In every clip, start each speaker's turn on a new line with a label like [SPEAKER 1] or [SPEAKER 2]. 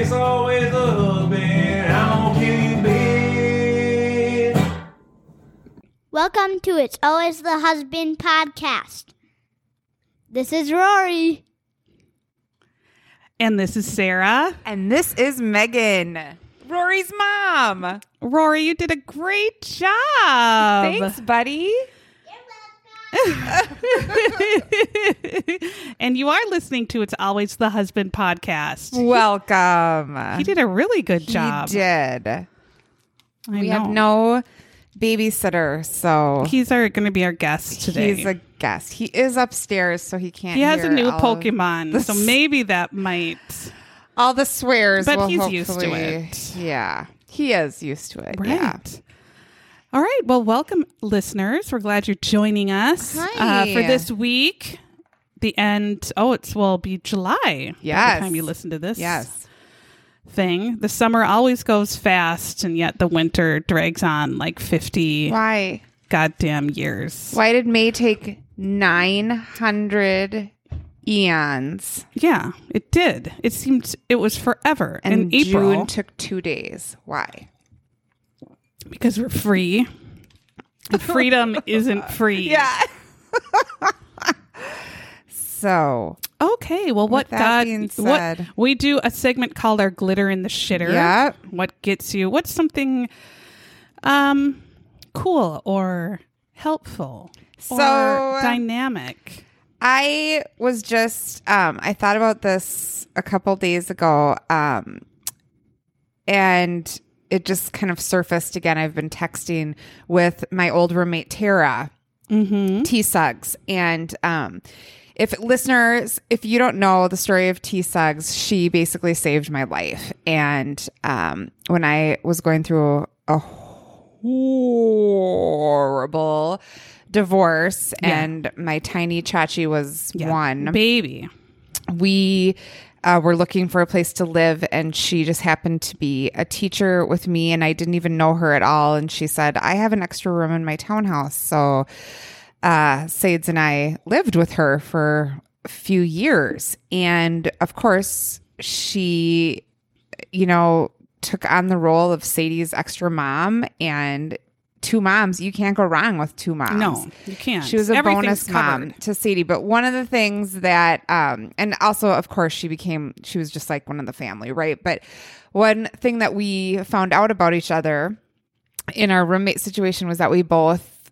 [SPEAKER 1] it's always the husband. I'm gonna kill you, bitch.
[SPEAKER 2] Welcome to It's Always the Husband podcast. This is Rory.
[SPEAKER 3] And this is Sarah.
[SPEAKER 4] And this is Megan, Rory's mom.
[SPEAKER 3] Rory, you did a great job.
[SPEAKER 4] Thanks, buddy.
[SPEAKER 3] and you are listening to It's Always the Husband podcast.
[SPEAKER 4] Welcome.
[SPEAKER 3] He did a really good job.
[SPEAKER 4] He did.
[SPEAKER 3] I
[SPEAKER 4] we
[SPEAKER 3] know.
[SPEAKER 4] have no babysitter, so
[SPEAKER 3] He's our going to be our guest today.
[SPEAKER 4] he's a guest. He is upstairs, so he can't.
[SPEAKER 3] he has a new Pokemon, so maybe that might.
[SPEAKER 4] all the swears.
[SPEAKER 3] But
[SPEAKER 4] will
[SPEAKER 3] he's used to it.
[SPEAKER 4] Yeah, he is used to it.
[SPEAKER 3] Right.
[SPEAKER 4] Yeah.
[SPEAKER 3] All right. Well, welcome, listeners. We're glad you're joining us uh, for this week. The end. Oh, it's will be July. By
[SPEAKER 4] Yes.
[SPEAKER 3] the time you listen to this.
[SPEAKER 4] Yes.
[SPEAKER 3] Thing. The summer always goes fast, and yet the winter drags on like fifty
[SPEAKER 4] Why?
[SPEAKER 3] goddamn years.
[SPEAKER 4] Why did May take nine hundred eons
[SPEAKER 3] Yeah, it did. It seemed it was forever.
[SPEAKER 4] and
[SPEAKER 3] in April
[SPEAKER 4] June took two days? Why?
[SPEAKER 3] Because we're free. Freedom isn't free. Yeah.
[SPEAKER 4] so
[SPEAKER 3] Okay, well, what
[SPEAKER 4] that
[SPEAKER 3] God?
[SPEAKER 4] being
[SPEAKER 3] what
[SPEAKER 4] said-
[SPEAKER 3] we do a segment called our glitter in the shitter.
[SPEAKER 4] Yeah.
[SPEAKER 3] What gets you? What's something, um, cool or helpful
[SPEAKER 4] So-
[SPEAKER 3] or dynamic?
[SPEAKER 4] I was just um I thought about this a couple days ago um and it just kind of surfaced again. I've been texting with my old roommate Tara
[SPEAKER 3] Mm-hmm.
[SPEAKER 4] T Suggs and um if listeners if you don't know the story of T Suggs, she basically saved my life and um when I was going through a horrible divorce
[SPEAKER 3] Yeah.
[SPEAKER 4] and my tiny chachi was one
[SPEAKER 3] baby.
[SPEAKER 4] we uh, were looking for a place to live and she just happened to be a teacher with me and i didn't even know her at all. And she said i have an extra room in my townhouse. So uh sades and i lived with her for a few years. And of course she you know took on the role of sadie's extra mom and two moms you can't go wrong with two moms
[SPEAKER 3] No, you can't.
[SPEAKER 4] she was a bonus mom
[SPEAKER 3] covered.
[SPEAKER 4] to Sadie. But one of the things that, um, and also, of course, she became, she was just like one of the family, right? But one thing that we found out about each other in our roommate situation was that we both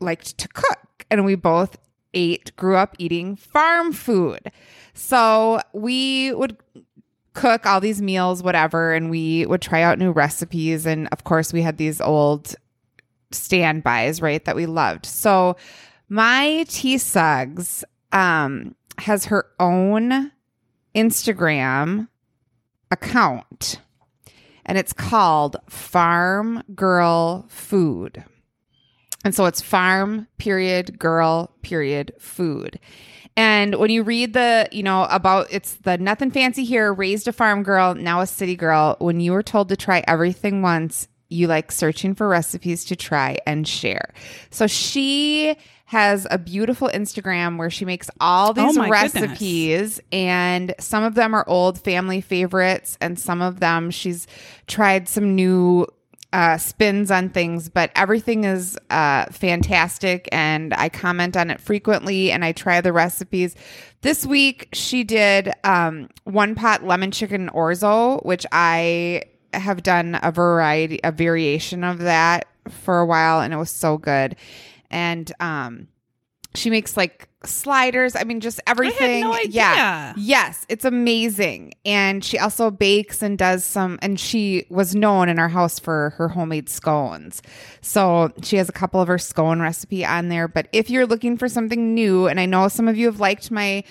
[SPEAKER 4] liked to cook and we both ate, grew up eating farm food. So we would cook all these meals, whatever, and we would try out new recipes. And of course, we had these old standbys, right, that we loved. So my T Suggs um has her own Instagram account and it's called Farm Girl Food. And so it's farm period girl period food. And when you read the, you know, about it's the nothing fancy here, raised a farm girl, now a city girl, when you were told to try everything once, you like searching for recipes to try and share. So she has a beautiful Instagram where she makes all these
[SPEAKER 3] Oh my goodness.
[SPEAKER 4] recipes and some of them are old family favorites and some of them she's tried some new uh, spins on things, but everything is uh, fantastic and I comment on it frequently and I try the recipes. This week she did um, one pot lemon chicken orzo, which I have done a variety, a variation of that for a while and it was so good. And um, she makes like sliders. I mean, just everything.
[SPEAKER 3] no
[SPEAKER 4] Yeah. Yes, it's amazing. And she also bakes and does some, and she was known in our house for her homemade scones. So she has a couple of her scone recipe on there. But if you're looking for something new, and I know some of you have liked my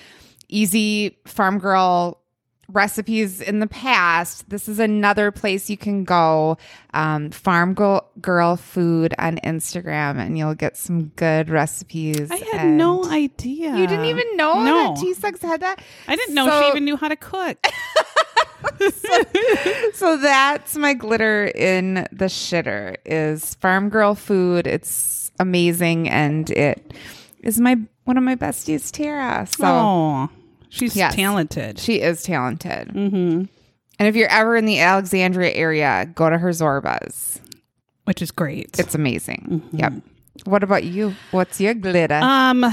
[SPEAKER 4] easy farm girl recipes in the past, this is another place you can go. Um, Farm Girl, Girl Food on Instagram, and you'll get some good recipes.
[SPEAKER 3] I had no idea.
[SPEAKER 4] You didn't even know
[SPEAKER 3] No.
[SPEAKER 4] that T Suggs had that?
[SPEAKER 3] I didn't know
[SPEAKER 4] So-
[SPEAKER 3] she even knew how to cook.
[SPEAKER 4] so that's my glitter in the shitter is farm girl food it's amazing and it is my one of my besties tara so
[SPEAKER 3] oh, she's
[SPEAKER 4] Yes.
[SPEAKER 3] talented.
[SPEAKER 4] she is talented mm-hmm. and if you're ever in the alexandria area go to her zorbas
[SPEAKER 3] which is great.
[SPEAKER 4] it's amazing yep what about you what's your glitter
[SPEAKER 3] Um,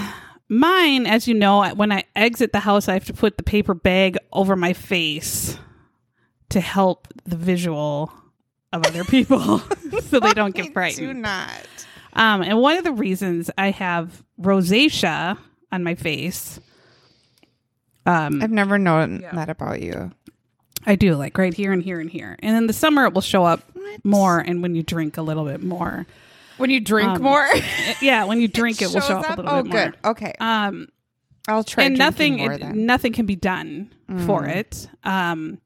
[SPEAKER 3] mine, as you know, when I exit the house, I have to put the paper bag over my face to help the visual of other people, so they don't get frightened.
[SPEAKER 4] do not
[SPEAKER 3] Um, and one of the reasons I have rosacea on my face, um,
[SPEAKER 4] i've never known that about you.
[SPEAKER 3] I do like right here and here and here, and in the summer it will show up more, and when you drink a little bit more,
[SPEAKER 4] when you drink
[SPEAKER 3] Um,
[SPEAKER 4] more?
[SPEAKER 3] yeah, when you drink it, will show up, a little
[SPEAKER 4] oh
[SPEAKER 3] bit
[SPEAKER 4] good.
[SPEAKER 3] More.
[SPEAKER 4] okay.
[SPEAKER 3] Um,
[SPEAKER 4] i'll try
[SPEAKER 3] and
[SPEAKER 4] drinking
[SPEAKER 3] nothing
[SPEAKER 4] more
[SPEAKER 3] it-
[SPEAKER 4] then.
[SPEAKER 3] nothing can be done for it. Um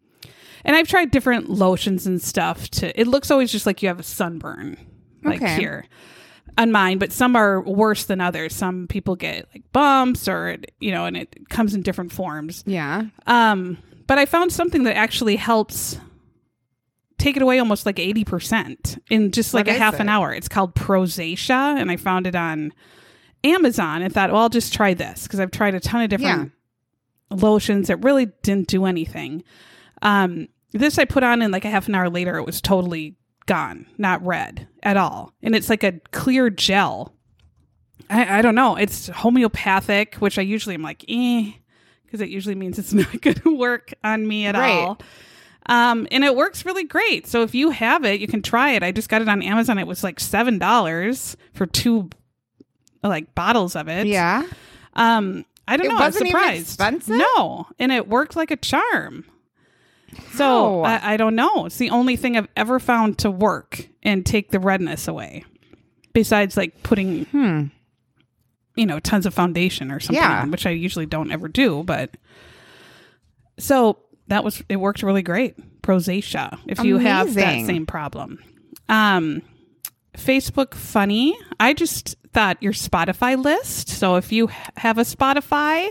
[SPEAKER 3] and i've tried different lotions and stuff to it looks always just like you have a sunburn like
[SPEAKER 4] Okay.
[SPEAKER 3] here on mine but some are worse than others. Some people get like bumps or you know and it comes in different forms.
[SPEAKER 4] Yeah.
[SPEAKER 3] Um but i found something that actually helps take it away almost like 80% in just like
[SPEAKER 4] What
[SPEAKER 3] a half an hour. It's called prosacea and i found it on amazon and thought well i'll just try this because i've tried a ton of different lotions that really didn't do anything. Um this i put on and like a half an hour later it was totally gone not red at all and it's like a clear gel i, I don't know it's homeopathic which i usually am like eh because it usually means it's not going to work on me at
[SPEAKER 4] Right.
[SPEAKER 3] all um, and it works really great. So if you have it, you can try it. I just got it on Amazon. It was like seven dollars for two like bottles of it.
[SPEAKER 4] Yeah.
[SPEAKER 3] Um, I don't
[SPEAKER 4] It
[SPEAKER 3] know. I was
[SPEAKER 4] wasn't even
[SPEAKER 3] surprised.
[SPEAKER 4] expensive?
[SPEAKER 3] No, and it worked like a charm. So I, I don't know. It's the only thing I've ever found to work and take the redness away. Besides, like putting,
[SPEAKER 4] Hmm.
[SPEAKER 3] you know, tons of foundation or something
[SPEAKER 4] Yeah.
[SPEAKER 3] on, which I usually don't ever do. But so that was it. Worked really great. Prosacea. If you have that same problem. Um, Facebook funny. I just thought your Spotify list. So if you have a Spotify,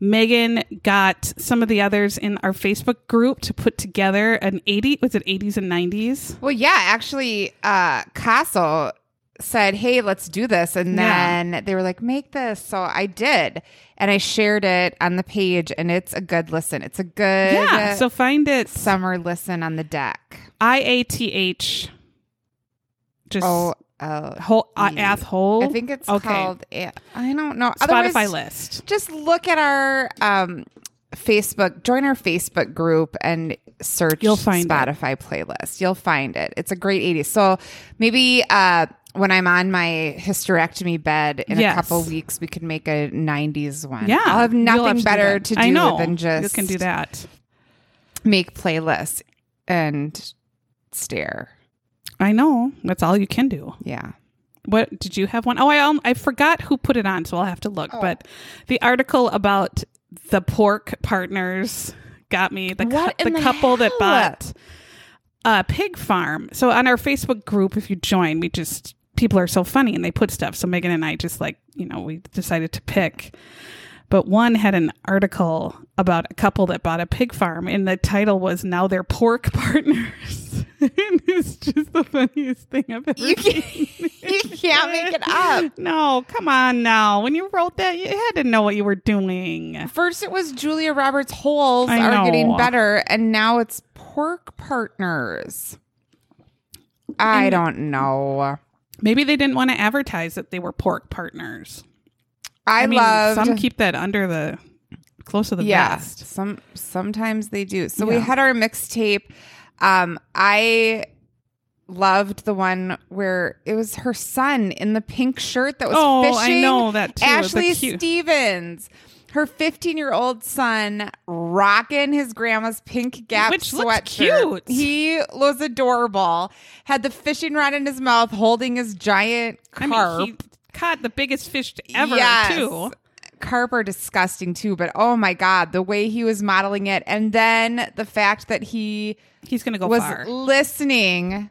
[SPEAKER 3] Megan got some of the others in our Facebook group to put together an 80 was it 80s and 90s?
[SPEAKER 4] Well, yeah, actually, uh, Castle said, "Hey, let's do this," and
[SPEAKER 3] Yeah.
[SPEAKER 4] then they were like, "Make this." So I did, and I shared it on the page, and it's a good listen. It's a good
[SPEAKER 3] Yeah, so find it
[SPEAKER 4] summer listen on the deck.
[SPEAKER 3] I A T H just
[SPEAKER 4] Oh, uh,
[SPEAKER 3] whole uh,
[SPEAKER 4] E.
[SPEAKER 3] whole.
[SPEAKER 4] I think it's
[SPEAKER 3] okay.
[SPEAKER 4] called. I don't know.
[SPEAKER 3] Spotify
[SPEAKER 4] Otherwise,
[SPEAKER 3] list.
[SPEAKER 4] Just look at our um, Facebook. Join our Facebook group and search
[SPEAKER 3] You'll find it.
[SPEAKER 4] Spotify playlist. You'll find it. It's a great 80s. So maybe uh, when I'm on my hysterectomy bed in
[SPEAKER 3] Yes.
[SPEAKER 4] a couple weeks, we could make a 90s one.
[SPEAKER 3] Yeah,
[SPEAKER 4] I'll have nothing
[SPEAKER 3] do
[SPEAKER 4] better
[SPEAKER 3] that.
[SPEAKER 4] to do
[SPEAKER 3] know.
[SPEAKER 4] than just
[SPEAKER 3] you can do that.
[SPEAKER 4] make playlists and stare.
[SPEAKER 3] I know. That's all you can do.
[SPEAKER 4] Yeah.
[SPEAKER 3] What did you have one? Oh, I um, I forgot who put it on, so I'll have to look. But the article about the pork partners got me. The
[SPEAKER 4] What
[SPEAKER 3] the
[SPEAKER 4] the
[SPEAKER 3] couple that bought a pig farm. So on our Facebook group, if you join, we just people are so funny and they put stuff. So Megan and I just like you know we decided to pick. But one had an article about a couple that bought a pig farm, and the title was "Now They're Pork Partners." and it's just the funniest thing I've ever
[SPEAKER 4] You can't, you can't make it up.
[SPEAKER 3] No, come on now. When you wrote that, you had to know what you were doing.
[SPEAKER 4] First, it was Julia Roberts' holes
[SPEAKER 3] I
[SPEAKER 4] are
[SPEAKER 3] know.
[SPEAKER 4] getting better, and now it's pork partners. I
[SPEAKER 3] And-
[SPEAKER 4] don't know.
[SPEAKER 3] Maybe they didn't want to advertise that they were pork partners.
[SPEAKER 4] I,
[SPEAKER 3] mean,
[SPEAKER 4] loved.
[SPEAKER 3] some keep that under the close to the
[SPEAKER 4] yeah,
[SPEAKER 3] vest.
[SPEAKER 4] some sometimes they do. So we had our mixtape. Um, I loved the one where it was her son in the pink shirt that was
[SPEAKER 3] Oh,
[SPEAKER 4] fishing.
[SPEAKER 3] I know that too. It was a
[SPEAKER 4] Ashley Stevens. Her 15 year old son rocking his grandma's pink Gap
[SPEAKER 3] Which
[SPEAKER 4] sweatshirt.
[SPEAKER 3] cute.
[SPEAKER 4] He was adorable. Had the fishing rod in his mouth, holding his giant
[SPEAKER 3] I
[SPEAKER 4] carp.
[SPEAKER 3] mean, he caught the biggest fish ever
[SPEAKER 4] Yes.
[SPEAKER 3] too.
[SPEAKER 4] carp are disgusting too, but oh my god, the way he was modeling it, and then the fact that he
[SPEAKER 3] He's going to go
[SPEAKER 4] was
[SPEAKER 3] far.
[SPEAKER 4] listening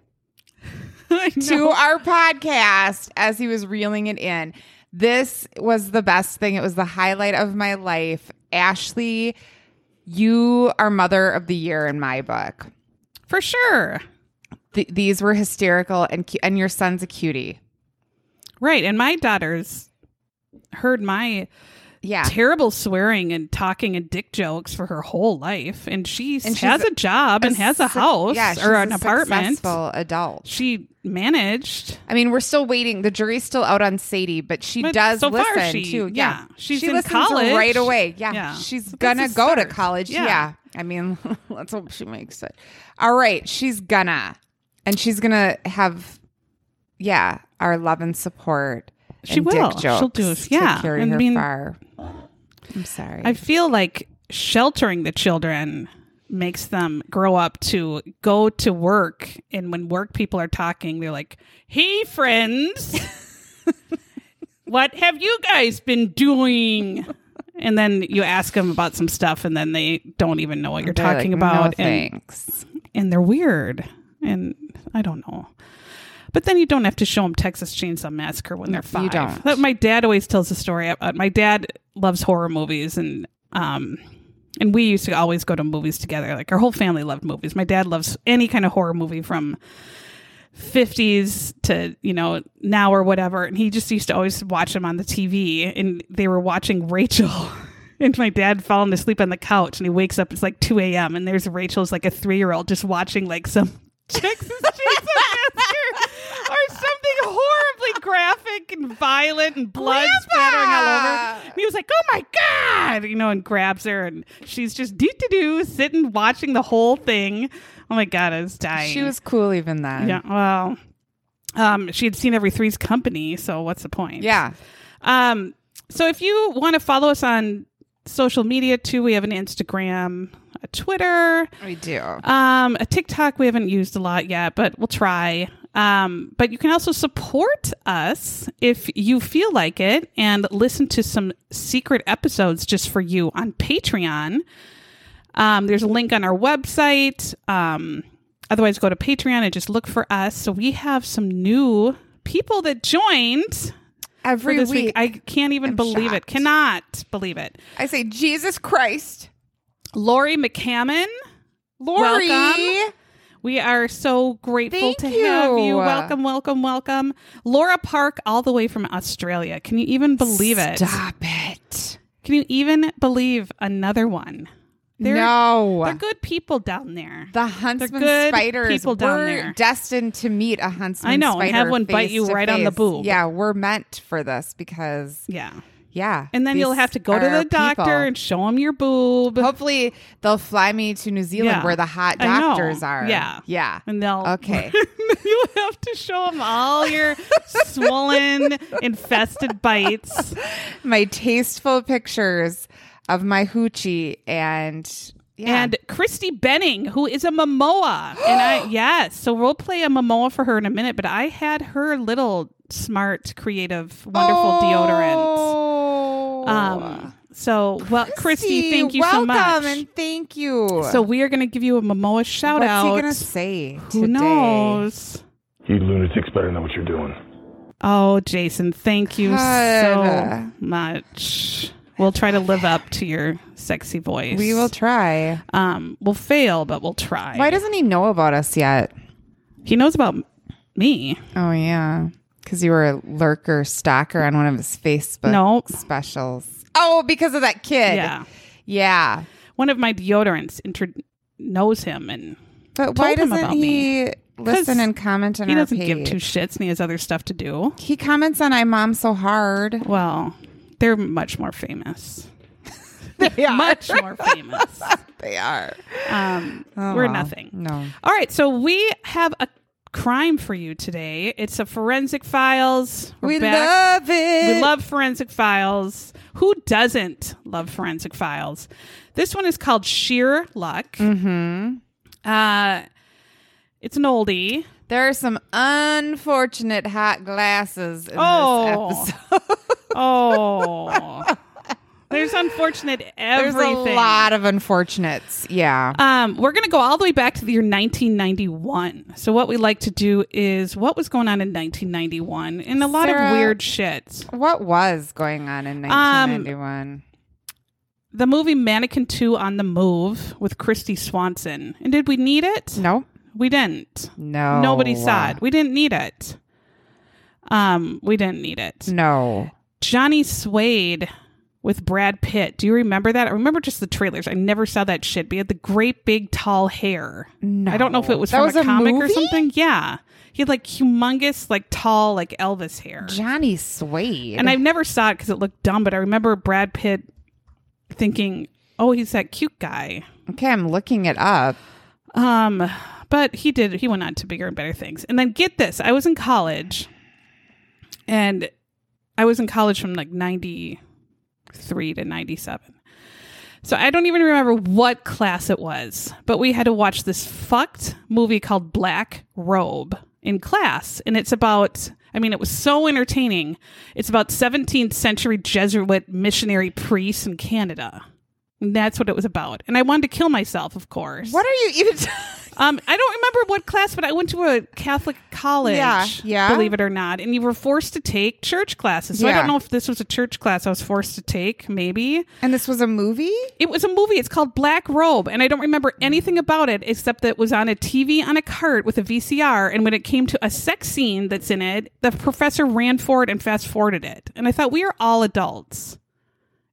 [SPEAKER 4] to our podcast as he was reeling it in. This was the best thing. It was the highlight of my life. Ashley, you are mother of the year in my book.
[SPEAKER 3] For sure.
[SPEAKER 4] Th- these were hysterical, and cu- and your son's a cutie.
[SPEAKER 3] Right. And my daughters heard my
[SPEAKER 4] Yeah,
[SPEAKER 3] terrible swearing and talking and dick jokes for her whole life. And she
[SPEAKER 4] And
[SPEAKER 3] has a job and has a
[SPEAKER 4] su-
[SPEAKER 3] house
[SPEAKER 4] yeah,
[SPEAKER 3] or an
[SPEAKER 4] a
[SPEAKER 3] apartment.
[SPEAKER 4] Successful adult.
[SPEAKER 3] She managed.
[SPEAKER 4] I mean, we're still waiting. The jury's still out on Sadie, but she
[SPEAKER 3] But
[SPEAKER 4] does
[SPEAKER 3] so far
[SPEAKER 4] listen
[SPEAKER 3] she-
[SPEAKER 4] too.
[SPEAKER 3] yeah, she's
[SPEAKER 4] she
[SPEAKER 3] in college.
[SPEAKER 4] right away. Yeah,
[SPEAKER 3] Yeah.
[SPEAKER 4] she's
[SPEAKER 3] So
[SPEAKER 4] gonna go to college.
[SPEAKER 3] Yeah.
[SPEAKER 4] Yeah. I mean, let's hope she makes it. All right, she's gonna, and she's gonna have, yeah, our love and support.
[SPEAKER 3] She
[SPEAKER 4] and
[SPEAKER 3] will. She'll do- yeah,
[SPEAKER 4] carry
[SPEAKER 3] and
[SPEAKER 4] her
[SPEAKER 3] I mean-
[SPEAKER 4] far. I'm sorry.
[SPEAKER 3] I feel like sheltering the children makes them grow up to go to work and when work people are talking they're like hey friends what have you guys been doing and then you ask them about some stuff and then they don't even know what you're
[SPEAKER 4] They're
[SPEAKER 3] talking
[SPEAKER 4] like,
[SPEAKER 3] about
[SPEAKER 4] No
[SPEAKER 3] and,
[SPEAKER 4] thanks.
[SPEAKER 3] and they're weird and i don't know but then you don't have to show them Texas Chainsaw Massacre when they're five.
[SPEAKER 4] you don't.
[SPEAKER 3] That- My dad always tells the story. Uh, my dad loves horror movies, and um, and we used to always go to movies together. Like our whole family loved movies. My dad loves any kind of horror movie from 50s to you know now or whatever and he just used to always watch them on the tv and they were watching rachel and my dad falling asleep on the couch and he wakes up it's like 2 a.m and there's rachel's like a three-year-old just watching like some texas chainsaw massacre or something horribly graphic and violent and blood splattering all over and he was like, "Oh my god!" You know, and grabs her, and she's just doo doo doo sitting watching the whole thing. Oh my god, I was dying.
[SPEAKER 4] She was cool even then.
[SPEAKER 3] yeah. Well, um, she had seen every Three's Company, so what's the point?
[SPEAKER 4] Yeah.
[SPEAKER 3] Um, so if you want to follow us on social media too, we have an Instagram, a Twitter,
[SPEAKER 4] We do.
[SPEAKER 3] um, a TikTok we haven't used a lot yet, but we'll try. Um, but you can also support us if you feel like it and listen to some secret episodes just for you on Patreon. Um, there's a link on our website. Um, otherwise, go to Patreon and just look for us. So we have some new people that joined
[SPEAKER 4] Every week.
[SPEAKER 3] week. I can't even
[SPEAKER 4] I'm
[SPEAKER 3] believe it. Cannot believe it.
[SPEAKER 4] I say, Jesus Christ.
[SPEAKER 3] Lori McCammon.
[SPEAKER 4] Lori.
[SPEAKER 3] Welcome. We are so grateful
[SPEAKER 4] Thank
[SPEAKER 3] to have you.
[SPEAKER 4] you.
[SPEAKER 3] Welcome, welcome, welcome. Laura Park, all the way from Australia. Can you even believe it?
[SPEAKER 4] Stop it.
[SPEAKER 3] Can you even believe another one? They're,
[SPEAKER 4] no.
[SPEAKER 3] They're good people down there.
[SPEAKER 4] the huntsman
[SPEAKER 3] good
[SPEAKER 4] spiders.
[SPEAKER 3] people down there.
[SPEAKER 4] destined to meet a huntsman
[SPEAKER 3] I know, and have one bite you right on the
[SPEAKER 4] face.
[SPEAKER 3] boob.
[SPEAKER 4] Yeah, we're meant for this because,
[SPEAKER 3] yeah.
[SPEAKER 4] Yeah.
[SPEAKER 3] And then you'll have to go to the doctor
[SPEAKER 4] people.
[SPEAKER 3] and show them your boob.
[SPEAKER 4] Hopefully, they'll fly me to New Zealand
[SPEAKER 3] Yeah.
[SPEAKER 4] where the hot doctors are.
[SPEAKER 3] Yeah.
[SPEAKER 4] Yeah.
[SPEAKER 3] and they'll
[SPEAKER 4] Okay.
[SPEAKER 3] you'll have to show them all your swollen, infested bites.
[SPEAKER 4] My tasteful pictures of my hoochie and yeah.
[SPEAKER 3] And Christy Benning, who is a Momoa. and I, yes. So we'll play a Momoa for her in a minute, but I had her little smart, creative, wonderful deodorant.
[SPEAKER 4] Oh.
[SPEAKER 3] Um, so, well, Christy, thank you
[SPEAKER 4] welcome
[SPEAKER 3] so much.
[SPEAKER 4] Welcome and thank you.
[SPEAKER 3] so we are going to give you a Momoa shout out.
[SPEAKER 4] what's
[SPEAKER 3] out.
[SPEAKER 4] he gonna say
[SPEAKER 3] Who
[SPEAKER 4] today?
[SPEAKER 3] knows?
[SPEAKER 5] You lunatics better know what you're doing.
[SPEAKER 3] Oh, Jason, thank you so
[SPEAKER 4] God.
[SPEAKER 3] much. We'll try to live up to your sexy voice.
[SPEAKER 4] We will try.
[SPEAKER 3] Um, we'll fail, but we'll try.
[SPEAKER 4] Why doesn't he know about us yet?
[SPEAKER 3] he knows about me?
[SPEAKER 4] Oh yeah, because you were a lurker stalker on one of his Facebook
[SPEAKER 3] Nope.
[SPEAKER 4] specials. Oh, because of that kid.
[SPEAKER 3] Yeah.
[SPEAKER 4] yeah.
[SPEAKER 3] One of my deodorants inter- knows him, and
[SPEAKER 4] But why doesn't he listen
[SPEAKER 3] 'Cause
[SPEAKER 4] and comment on
[SPEAKER 3] he doesn't
[SPEAKER 4] page?
[SPEAKER 3] give two shits, and he has other stuff to do.
[SPEAKER 4] he comments on "I mom so hard."
[SPEAKER 3] Well, they're much more famous.
[SPEAKER 4] They are.
[SPEAKER 3] Much more famous.
[SPEAKER 4] They are.
[SPEAKER 3] Um,
[SPEAKER 4] Oh,
[SPEAKER 3] we're nothing.
[SPEAKER 4] No.
[SPEAKER 3] All right, so we have a crime for you today. It's a forensic files. We're
[SPEAKER 4] we
[SPEAKER 3] back.
[SPEAKER 4] love it.
[SPEAKER 3] We love forensic files. Who doesn't love forensic files? This one is called Sheer Luck.
[SPEAKER 4] Mm-hmm.
[SPEAKER 3] Uh, it's an oldie.
[SPEAKER 4] There are some unfortunate hot glasses in
[SPEAKER 3] Oh.
[SPEAKER 4] this episode.
[SPEAKER 3] Oh, There's unfortunate everything.
[SPEAKER 4] There's a lot of unfortunates. Yeah.
[SPEAKER 3] Um, we're going to go all the way back to the year 1991. So, what we like to do is what was going on in 1991 and a lot
[SPEAKER 4] Sarah-
[SPEAKER 3] of weird shit.
[SPEAKER 4] What was going on in
[SPEAKER 3] Um,
[SPEAKER 4] 1991?
[SPEAKER 3] The movie Mannequin 2 on the Move with Kristy Swanson. And did we need it?
[SPEAKER 4] no.
[SPEAKER 3] We didn't.
[SPEAKER 4] No.
[SPEAKER 3] Nobody saw it. We didn't need it. Um, we didn't need it.
[SPEAKER 4] No.
[SPEAKER 3] Johnny Suede with Brad Pitt. Do you remember that? I remember just the trailers. I never saw that shit. But he had the great big tall hair.
[SPEAKER 4] No.
[SPEAKER 3] I don't know if it was
[SPEAKER 4] That
[SPEAKER 3] from
[SPEAKER 4] was
[SPEAKER 3] a comic or something. Yeah. He had like humongous, like tall, like Elvis hair.
[SPEAKER 4] Johnny Suede.
[SPEAKER 3] And I never saw it because it looked dumb, but I remember Brad Pitt thinking, oh, he's that cute guy.
[SPEAKER 4] okay, I'm looking it up.
[SPEAKER 3] Um, but he did. He went on to bigger and better things. And then get this: I was in college, and I was in college from like ninety three to ninety seven. So I don't even remember what class it was, but we had to watch this fucked movie called Black Robe in class, and it's about. I mean, it was so entertaining. It's about 17th century Jesuit missionary priests in Canada. And that's what it was about. And I wanted to kill myself, of course.
[SPEAKER 4] What are you even
[SPEAKER 3] Um, I don't remember what class, but I went to a Catholic college.
[SPEAKER 4] Yeah, yeah.
[SPEAKER 3] Believe it or not, and you were forced to take church classes. So I don't know if this was a church class I was forced to take. Maybe
[SPEAKER 4] And this was a movie?
[SPEAKER 3] it was a movie. It's called Black Robe, and I don't remember anything about it except that it was on a TV on a cart with a VCR. And when it came to a sex scene that's in it, the professor ran forward and fast forwarded it. And I thought we are all adults,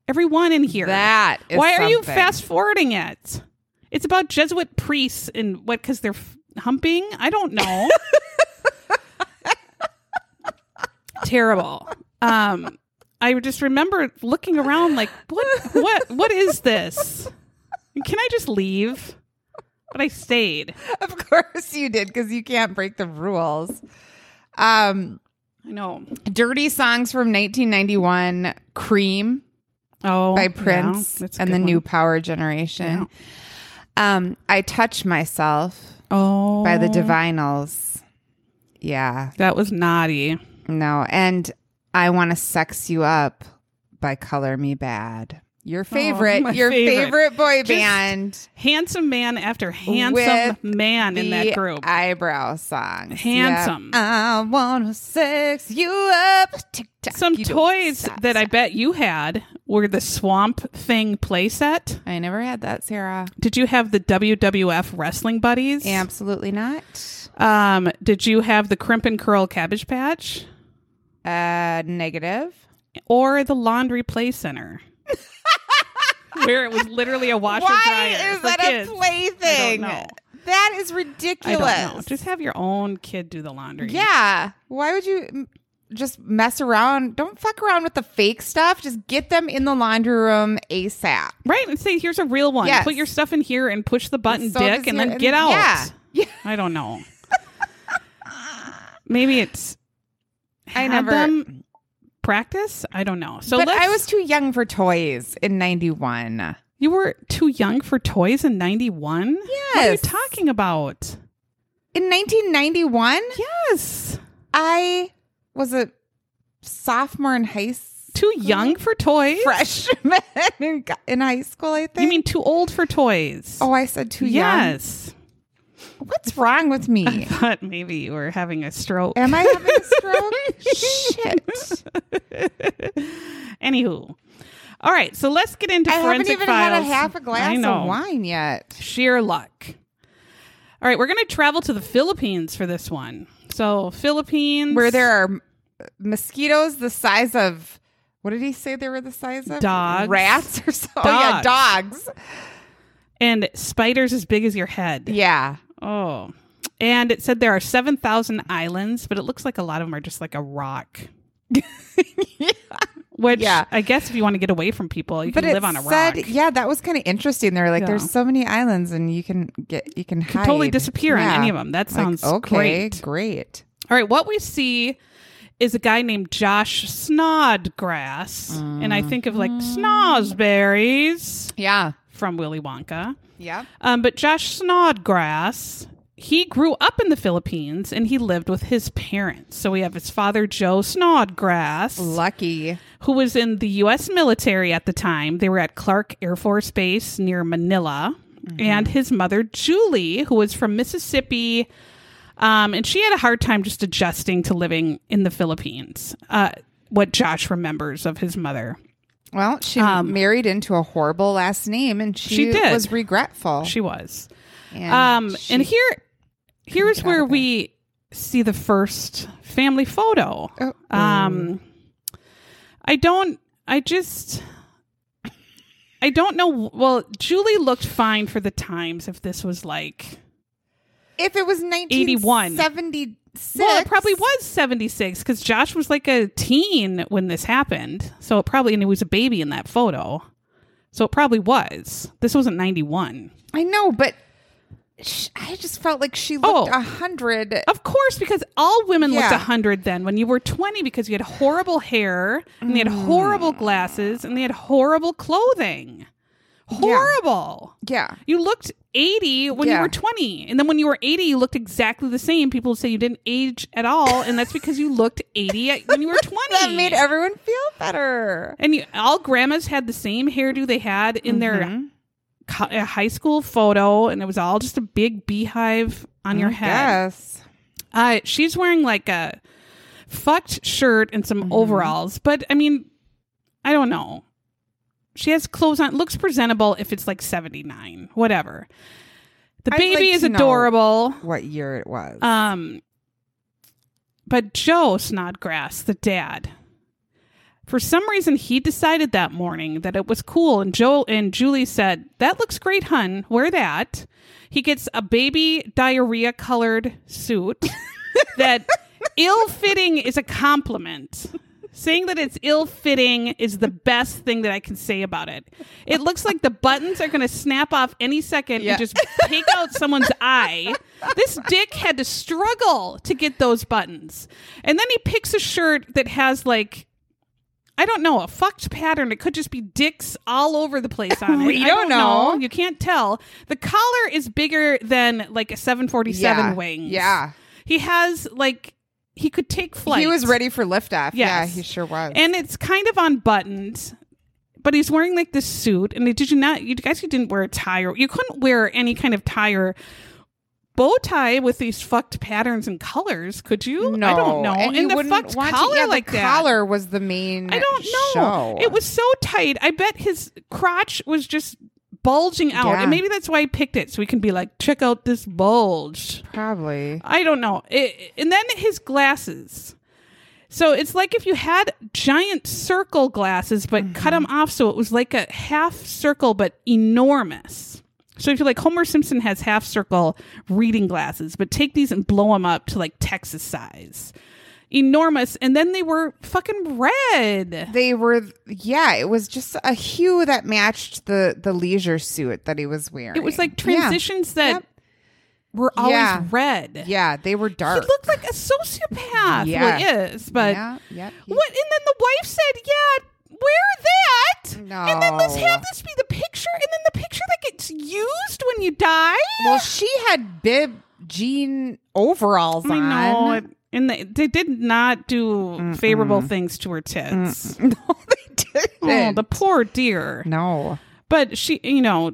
[SPEAKER 3] everyone in here.
[SPEAKER 4] That is
[SPEAKER 3] Why are you fast forwarding it? It's about Jesuit priests and what? Because they're f- humping. I don't know. Terrible. Um, I just remember looking around like, what? What? What is this? Can I just leave? But I stayed.
[SPEAKER 4] Of course you did, because you can't break the rules. Um,
[SPEAKER 3] I know.
[SPEAKER 4] dirty songs from 1991, Cream
[SPEAKER 3] Oh,
[SPEAKER 4] by Prince
[SPEAKER 3] a
[SPEAKER 4] and the
[SPEAKER 3] one.
[SPEAKER 4] New Power Generation. Um, I Touch Myself
[SPEAKER 3] Oh,
[SPEAKER 4] by the Divinyls. Yeah.
[SPEAKER 3] That was naughty.
[SPEAKER 4] No. And I Want to Sex You Up by Color Me Badd. Your favorite,
[SPEAKER 3] Oh,
[SPEAKER 4] your
[SPEAKER 3] favorite.
[SPEAKER 4] favorite, boy
[SPEAKER 3] Just
[SPEAKER 4] band.
[SPEAKER 3] Handsome man after handsome man in that group.
[SPEAKER 4] Eyebrow song,
[SPEAKER 3] Handsome.
[SPEAKER 4] I want to sex you up. Tick, tock,
[SPEAKER 3] Some
[SPEAKER 4] you
[SPEAKER 3] toys
[SPEAKER 4] stop,
[SPEAKER 3] that I bet you had were the Swamp Thing playset.
[SPEAKER 4] I never had that, Sarah.
[SPEAKER 3] Did you have the WWF Wrestling Buddies?
[SPEAKER 4] Absolutely not.
[SPEAKER 3] Um, did you have the Crimp and Curl Cabbage Patch
[SPEAKER 4] Uh, negative.
[SPEAKER 3] or the Laundry Play Center? Where it was literally a washer
[SPEAKER 4] Why
[SPEAKER 3] dryer
[SPEAKER 4] is
[SPEAKER 3] for
[SPEAKER 4] that
[SPEAKER 3] kids.
[SPEAKER 4] a plaything?
[SPEAKER 3] I don't know.
[SPEAKER 4] That is ridiculous.
[SPEAKER 3] Just have your own kid do the laundry.
[SPEAKER 4] yeah. Why would you just mess around? Don't fuck around with the fake stuff. Just get them in the laundry room ASAP.
[SPEAKER 3] Right, and say here's a real one.
[SPEAKER 4] Yes.
[SPEAKER 3] Put your stuff in here and push the button,
[SPEAKER 4] So
[SPEAKER 3] dick, and then get out.
[SPEAKER 4] Yeah. Yeah.
[SPEAKER 3] I don't know. Maybe it's
[SPEAKER 4] I never-
[SPEAKER 3] them practice. I don't know. So
[SPEAKER 4] but I was too young for toys in 91.
[SPEAKER 3] you were too young for toys in '91. Yes. What are you
[SPEAKER 4] Yes.
[SPEAKER 3] talking about?
[SPEAKER 4] In 1991,
[SPEAKER 3] Yes,
[SPEAKER 4] I was a sophomore in high school.
[SPEAKER 3] too young for toys.
[SPEAKER 4] Freshman in, in high school, I think.
[SPEAKER 3] You mean too old for toys?
[SPEAKER 4] Oh, I said too young.
[SPEAKER 3] yes.
[SPEAKER 4] What's wrong with me?
[SPEAKER 3] I thought maybe you were having a stroke.
[SPEAKER 4] Am I having a stroke? Shit.
[SPEAKER 3] Anywho. All right, so let's get into
[SPEAKER 4] I haven't even
[SPEAKER 3] files.
[SPEAKER 4] had a half a glass of wine yet.
[SPEAKER 3] Sheer luck. All right, we're going to travel to the Philippines for this one. So, Philippines.
[SPEAKER 4] Where there are mosquitoes the size of what did he say they were the size of?
[SPEAKER 3] Dogs.
[SPEAKER 4] Rats or so? Oh, yeah,
[SPEAKER 3] dogs. And spiders as big as your head.
[SPEAKER 4] Yeah.
[SPEAKER 3] Oh. And it said there are 7,000 islands, but it looks like a lot of them are just like a rock. Which,
[SPEAKER 4] Yeah.
[SPEAKER 3] I guess if you want to get away from people, you
[SPEAKER 4] But
[SPEAKER 3] can live on a
[SPEAKER 4] said,
[SPEAKER 3] rock.
[SPEAKER 4] yeah, that was kind of interesting. They're like,
[SPEAKER 3] Yeah.
[SPEAKER 4] there's so many islands, and you can get, you can hide.
[SPEAKER 3] totally disappear
[SPEAKER 4] Yeah.
[SPEAKER 3] on any of them. That
[SPEAKER 4] Like,
[SPEAKER 3] sounds
[SPEAKER 4] okay,
[SPEAKER 3] great.
[SPEAKER 4] great.
[SPEAKER 3] All right, what we see is a guy named Josh Snodgrass. And I mm. think of like snozberries
[SPEAKER 4] Yeah.
[SPEAKER 3] from Willy Wonka.
[SPEAKER 4] Yeah.
[SPEAKER 3] Um, but Josh Snodgrass, he grew up in the Philippines and he lived with his parents. So we have his father, Joe Snodgrass,
[SPEAKER 4] Lucky.
[SPEAKER 3] who was in the U.S. military at the time. They were at Clark Air Force Base near Manila, and his mother Julie, who was from Mississippi. Um, and she had a hard time just adjusting to living in the Philippines. Uh, what Josh remembers of his mother.
[SPEAKER 4] Well, she
[SPEAKER 3] Um,
[SPEAKER 4] married into a horrible last name, and she,
[SPEAKER 3] She did.
[SPEAKER 4] was regretful.
[SPEAKER 3] She was.
[SPEAKER 4] and
[SPEAKER 3] Um,
[SPEAKER 4] she-
[SPEAKER 3] and here, here's where we see the first family photo.
[SPEAKER 4] Oh.
[SPEAKER 3] Um, I don't. I just. I don't know. Well, Julie looked fine for the times. If this was like,
[SPEAKER 4] if it was
[SPEAKER 3] 81.
[SPEAKER 4] 1976,
[SPEAKER 3] well, it probably was seventy six because Josh was like a teen when this happened. So it probably and he was a baby in that photo. So it probably was. This wasn't ninety one.
[SPEAKER 4] I know, but sh- I just felt like she looked
[SPEAKER 3] Oh.
[SPEAKER 4] a hundred.
[SPEAKER 3] Of course, because all women looked
[SPEAKER 4] Yeah.
[SPEAKER 3] looked 100 then. When you were 20, because you had horrible hair, and they had mm. horrible glasses, and they had horrible clothing. Horrible.
[SPEAKER 4] Yeah,
[SPEAKER 3] You looked 80 when you were 20. And then when you were 80, you looked exactly the same. People say you didn't age at all. And that's because you looked 80 at- when you were 20.
[SPEAKER 4] that made everyone feel better.
[SPEAKER 3] and you, all grandmas had the same hairdo they had in their co- uh, high school photo. And it was all just a big beehive on your head.
[SPEAKER 4] Yes.
[SPEAKER 3] Uh, she's wearing like a fucked shirt and some overalls, but I mean, I don't know. She has clothes on. Looks presentable if it's like seventy nine, whatever. The
[SPEAKER 4] I'd
[SPEAKER 3] baby
[SPEAKER 4] like
[SPEAKER 3] is adorable.
[SPEAKER 4] What year it was?
[SPEAKER 3] Um, but Joe Snodgrass, the dad, for some reason he decided that morning that it was cool, and Joe and Julie said, "That looks great, hun. Wear that." He gets a baby diarrhea colored suit that ill fitting is a compliment. Saying that it's ill fitting is the best thing that I can say about it. It looks like the buttons are going to snap off any second
[SPEAKER 4] Yeah.
[SPEAKER 3] and just take out someone's eye. This dick had to struggle to get those buttons. And then he picks a shirt that has like I don't know, a fucked pattern. It could just be dicks all over the place on it.
[SPEAKER 4] We
[SPEAKER 3] I
[SPEAKER 4] don't know.
[SPEAKER 3] You can't tell. The collar is bigger than like a 747
[SPEAKER 4] yeah.
[SPEAKER 3] wings.
[SPEAKER 4] Yeah.
[SPEAKER 3] He has like he could take flight.
[SPEAKER 4] He was ready for liftoff. Yeah, he sure was.
[SPEAKER 3] And it's kind of unbuttoned, but he's wearing like this suit. And did you not? You guys, you didn't wear a tie, or you couldn't wear any kind of tie or bow tie with these fucked patterns and colors, could you?
[SPEAKER 4] no,
[SPEAKER 3] I don't know.
[SPEAKER 4] And, you
[SPEAKER 3] the fucked
[SPEAKER 4] want to-
[SPEAKER 3] collar
[SPEAKER 4] yeah,
[SPEAKER 3] like that.
[SPEAKER 4] collar was the main.
[SPEAKER 3] I don't know.
[SPEAKER 4] Show.
[SPEAKER 3] It was so tight. I bet his crotch was just bulging out,
[SPEAKER 4] Yeah.
[SPEAKER 3] and maybe that's why I picked it, so we can be like, check out this bulge.
[SPEAKER 4] probably.
[SPEAKER 3] I don't know. It, and then his glasses. So it's like if you had giant circle glasses, but mm-hmm. cut them off so it was like a half circle, but enormous. So if you're like Homer Simpson has half circle reading glasses, but take these and blow them up to like Texas size. Enormous. And then they were fucking red.
[SPEAKER 4] They were. Yeah, it was just a hue that matched the the leisure suit that he was wearing.
[SPEAKER 3] It was like
[SPEAKER 4] Yeah.
[SPEAKER 3] transitions that
[SPEAKER 4] Yep.
[SPEAKER 3] were always
[SPEAKER 4] Yeah.
[SPEAKER 3] red.
[SPEAKER 4] Yeah, they were dark.
[SPEAKER 3] He looked like a sociopath.
[SPEAKER 4] Yeah.
[SPEAKER 3] Well, he is, but
[SPEAKER 4] yeah, yep.
[SPEAKER 3] What? And then the wife said, "Yeah, wear that." No. And then let's have this be the picture, and then the picture that gets used when you die.
[SPEAKER 4] Well, she had bib jean overalls
[SPEAKER 3] I
[SPEAKER 4] on.
[SPEAKER 3] know, and they, they did not do favorable things to her tits.
[SPEAKER 4] No, they didn't.
[SPEAKER 3] Oh, the poor dear.
[SPEAKER 4] no.
[SPEAKER 3] But she, you know,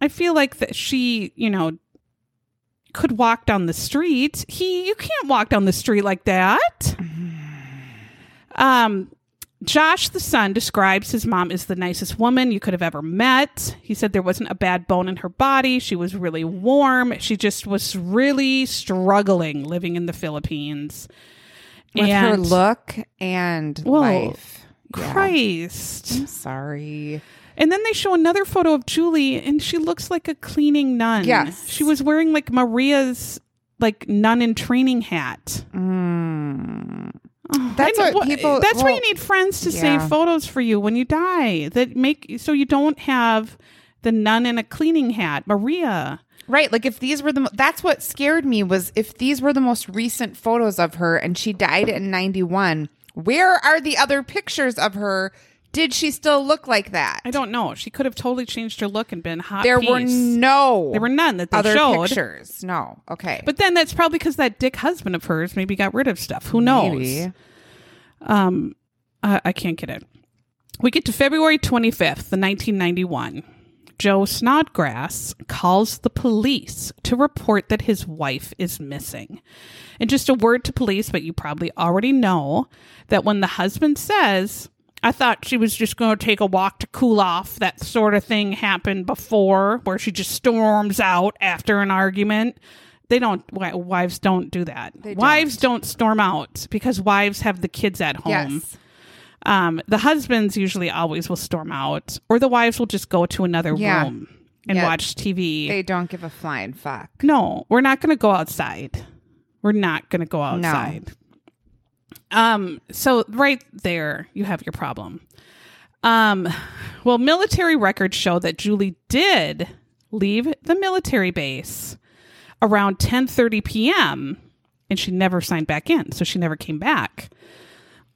[SPEAKER 3] I feel like that she, you know, could walk down the street. He, you can't walk down the street like that. Um, Josh, the son, describes his mom as the nicest woman you could have ever met. He said there wasn't a bad bone in her body. She was really warm. She just was really struggling living in the Philippines.
[SPEAKER 4] With her look and life. Yeah.
[SPEAKER 3] Christ.
[SPEAKER 4] I'm sorry.
[SPEAKER 3] And then they show another photo of Julie, and she looks like a cleaning nun.
[SPEAKER 4] Yes.
[SPEAKER 3] she was wearing like Maria's like nun in training hat.
[SPEAKER 4] Mm. That's what people-
[SPEAKER 3] That's why you need friends to
[SPEAKER 4] yeah.
[SPEAKER 3] save photos for you when you die. That make so you don't have the nun in a cleaning hat, Maria.
[SPEAKER 4] Right, like if these were the mo- that's what scared me was if these were the most recent photos of her and she died in 91, where are the other pictures of her? Did she still look like that?
[SPEAKER 3] I don't know. She could have totally changed her look and been hot.
[SPEAKER 4] There were no
[SPEAKER 3] there were none that they
[SPEAKER 4] other
[SPEAKER 3] showed.
[SPEAKER 4] pictures. No. Okay.
[SPEAKER 3] But then that's probably because that dick husband of hers maybe got rid of stuff. Who knows?
[SPEAKER 4] Maybe.
[SPEAKER 3] Um, Uh, I can't get it. We get to February 25th, the 1991. Joe Snodgrass calls the police to report that his wife is missing. And just a word to police, but you probably already know that when the husband says, I thought she was just going to take a walk to cool off, that sort of thing happened before, where she just storms out after an argument. They don't, wives don't do that.
[SPEAKER 4] They don't.
[SPEAKER 3] wives don't storm out because wives have the kids at home.
[SPEAKER 4] Yes.
[SPEAKER 3] Um, the husbands usually always will storm out, or the wives will just go to another
[SPEAKER 4] Yeah.
[SPEAKER 3] room and
[SPEAKER 4] Yeah.
[SPEAKER 3] watch TV.
[SPEAKER 4] They don't give a flying fuck.
[SPEAKER 3] no, we're not going to go outside. We're not going to go outside. Um, so right there, you have your problem. Um, well, military records show that Julie did leave the military base around 10:30 p.m. and she never signed back in, so she never came back.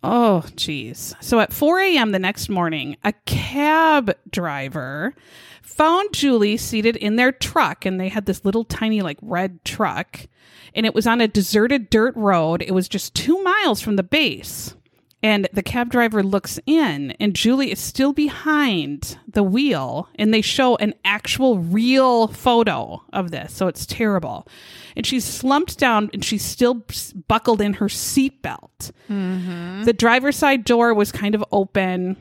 [SPEAKER 3] Oh, geez. So at 4 a.m. the next morning, a cab driver found Julie seated in their truck, and they had this little tiny, like, red truck, and it was on a deserted dirt road. It was just two miles from the base. And the cab driver looks in, and Julie is still behind the wheel, and they show an actual real photo of this. So it's terrible. And she's slumped down, and she's still buckled in her seatbelt. The driver's side door was kind of open.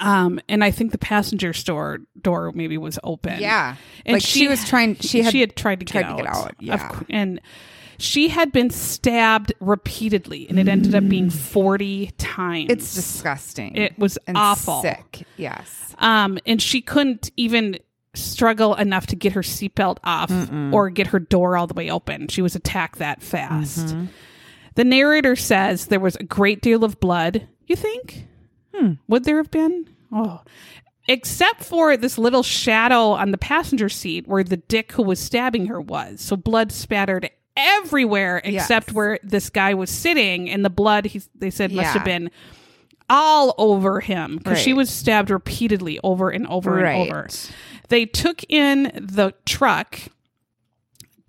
[SPEAKER 3] Um, and I think the passenger store door maybe was open.
[SPEAKER 4] Yeah.
[SPEAKER 3] And
[SPEAKER 4] like she, was trying she had
[SPEAKER 3] she had tried to
[SPEAKER 4] tried
[SPEAKER 3] get
[SPEAKER 4] to get
[SPEAKER 3] out.
[SPEAKER 4] out,
[SPEAKER 3] Of
[SPEAKER 4] yeah.
[SPEAKER 3] cou- and she had been stabbed repeatedly, and it ended up being forty times.
[SPEAKER 4] it's disgusting.
[SPEAKER 3] It was
[SPEAKER 4] and
[SPEAKER 3] awful.
[SPEAKER 4] Sick. Yes.
[SPEAKER 3] Um, and she couldn't even struggle enough to get her seatbelt off or get her door all the way open. She was attacked that fast.
[SPEAKER 4] Mm-hmm.
[SPEAKER 3] The narrator says there was a great deal of blood. You think?
[SPEAKER 4] Hmm.
[SPEAKER 3] Would there have been? Oh. Except for this little shadow on the passenger seat where the dick who was stabbing her was. So blood spattered everywhere except
[SPEAKER 4] Yes.
[SPEAKER 3] where this guy was sitting, and the blood, he, they said, must
[SPEAKER 4] Yeah.
[SPEAKER 3] have been all over him because she was stabbed repeatedly over and over
[SPEAKER 4] Right.
[SPEAKER 3] and over. They took in the truck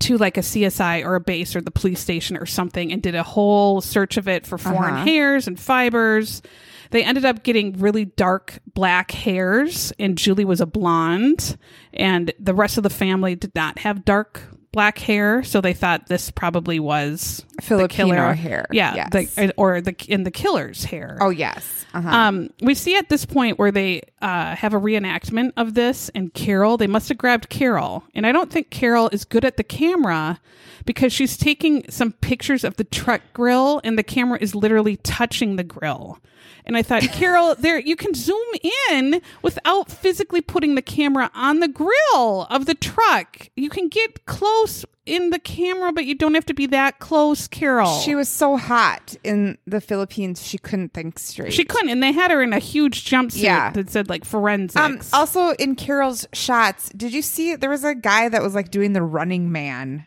[SPEAKER 3] to like a CSI or a base or the police station or something and did a whole search of it for foreign
[SPEAKER 4] Uh-huh.
[SPEAKER 3] hairs and fibers. They ended up getting really dark black hairs, and Julie was a blonde, and the rest of the family did not have dark black hair, so they thought this probably was the
[SPEAKER 4] Filipino
[SPEAKER 3] killer
[SPEAKER 4] hair.
[SPEAKER 3] Yeah,
[SPEAKER 4] Yes.
[SPEAKER 3] the, or the in the killer's hair.
[SPEAKER 4] Oh yes. Uh-huh.
[SPEAKER 3] Um, we see at this point where they uh, have a reenactment of this, and Carol, they must have grabbed Carol. And I don't think Carol is good at the camera because she's taking some pictures of the truck grill, and the camera is literally touching the grill. And I thought, Carol, there you can zoom in without physically putting the camera on the grill of the truck. You can get close in the camera, but you don't have to be that close, Carol.
[SPEAKER 4] She was so hot in the Philippines she couldn't think straight.
[SPEAKER 3] She couldn't, and they had her in a huge jumpsuit
[SPEAKER 4] Yeah.
[SPEAKER 3] that said like forensics.
[SPEAKER 4] Um, also in Carol's shots, did you see there was a guy that was like doing the running man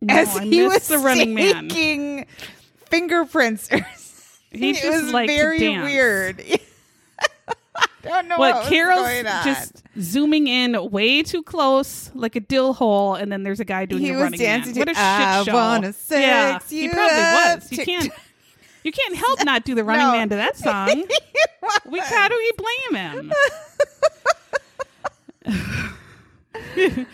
[SPEAKER 3] No,
[SPEAKER 4] as
[SPEAKER 3] I
[SPEAKER 4] he was
[SPEAKER 3] the running man.
[SPEAKER 4] fingerprints.
[SPEAKER 3] He just
[SPEAKER 4] was very weird. I don't know
[SPEAKER 3] Well,
[SPEAKER 4] what
[SPEAKER 3] Carol's just zooming in way too close, like a dill hole, and then there's a guy doing
[SPEAKER 4] He
[SPEAKER 3] the
[SPEAKER 4] was
[SPEAKER 3] running man.
[SPEAKER 4] to
[SPEAKER 3] What a
[SPEAKER 4] I
[SPEAKER 3] shit show! Yeah, he probably was. You can't, you can't help not do the running
[SPEAKER 4] No.
[SPEAKER 3] man to that song. we how do we blame him?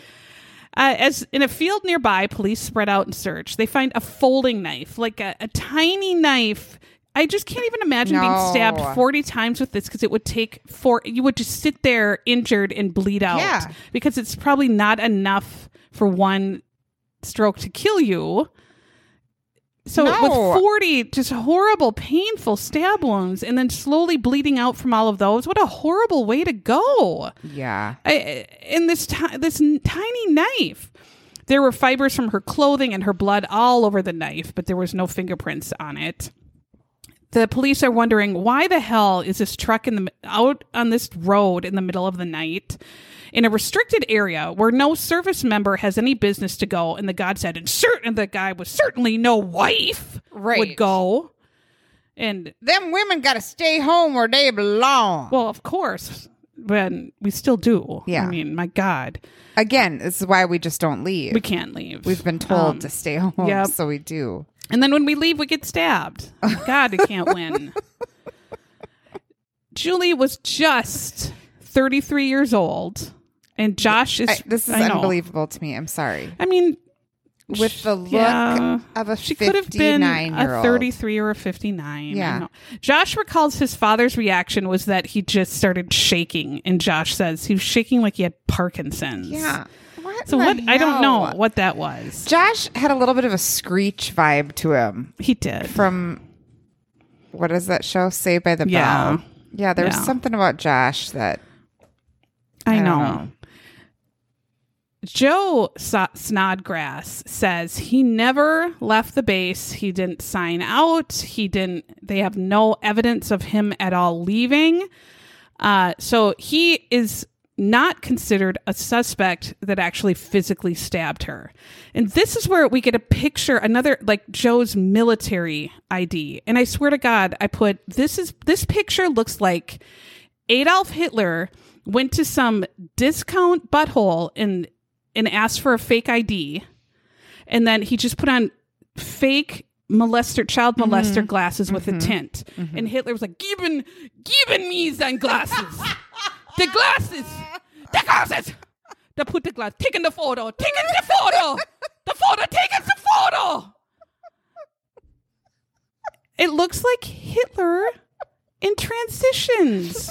[SPEAKER 3] Uh, as in a field nearby, police spread out and search. They find a folding knife, like a, a tiny knife. I just can't even imagine being stabbed 40 times with this because it would take four, you would just sit there injured and bleed out.
[SPEAKER 4] Yeah.
[SPEAKER 3] Because it's probably not enough for one stroke to kill you. So
[SPEAKER 4] No.
[SPEAKER 3] with 40 just horrible, painful stab wounds and then slowly bleeding out from all of those, what a horrible way to go.
[SPEAKER 4] yeah.
[SPEAKER 3] I, in this ti- this n- tiny knife. There were fibers from her clothing and her blood all over the knife, but there was no fingerprints on it. The police are wondering why the hell is this truck in the out on this road in the middle of the night in a restricted area where no service member has any business to go and the god said and certain the guy was certainly no wife
[SPEAKER 4] right.
[SPEAKER 3] would go and
[SPEAKER 4] Them women got to stay home where they belong.
[SPEAKER 3] well of course but we still do
[SPEAKER 4] Yeah.
[SPEAKER 3] i mean my god
[SPEAKER 4] Again, this is why we just don't leave.
[SPEAKER 3] we can't leave
[SPEAKER 4] We've been told
[SPEAKER 3] Um,
[SPEAKER 4] to stay home,
[SPEAKER 3] yep.
[SPEAKER 4] so we do.
[SPEAKER 3] And then when we leave, we get stabbed. God, it can't win. Julie was just 33 years old, and Josh is.
[SPEAKER 4] I- this is unbelievable to me. I'm sorry.
[SPEAKER 3] I mean,
[SPEAKER 4] With the look
[SPEAKER 3] yeah.
[SPEAKER 4] of a
[SPEAKER 3] she could have been a 33 or a 59.
[SPEAKER 4] Yeah.
[SPEAKER 3] Josh recalls his father's reaction was that he just started shaking, and Josh says he was shaking like he had Parkinson's.
[SPEAKER 4] Yeah.
[SPEAKER 3] So what?
[SPEAKER 4] the
[SPEAKER 3] I don't know what that was.
[SPEAKER 4] Josh had a little bit of a screech vibe to him
[SPEAKER 3] He did.
[SPEAKER 4] from what is that show? Saved by the
[SPEAKER 3] Yeah.
[SPEAKER 4] Bell. Yeah, there was
[SPEAKER 3] Yeah.
[SPEAKER 4] something about Josh that
[SPEAKER 3] I,
[SPEAKER 4] don't
[SPEAKER 3] know.
[SPEAKER 4] know.
[SPEAKER 3] Joe Snodgrass says he never left the base. He didn't sign out. He didn't. They have no evidence of him at all leaving. Uh, so he is not considered a suspect that actually physically stabbed her. And this is where we get a picture, another like Joe's military ID. And I swear to God, I put this is this picture looks like Adolf Hitler went to some discount butthole and and asked for a fake ID, and then he just put on fake molester child mm-hmm. molester glasses with a mm-hmm. tint, mm-hmm. and Hitler was like, "Geben, geben me thine glasses, the glasses, the glasses." They put the glass, taking the photo, taking the photo, the photo, taking the photo. It looks like Hitler in transitions.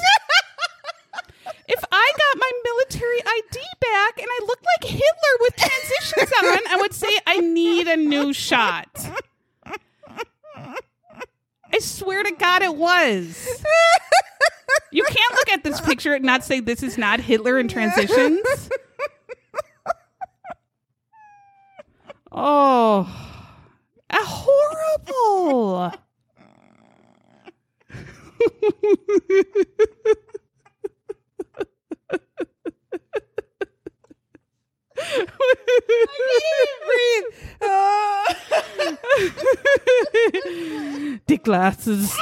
[SPEAKER 3] if I got my military ID back and I looked like Hitler with transitions on, I would say I need a new shot. I swear to God, it was. You can't look at this picture and not say this is not Hitler in transitions. Oh, the glasses.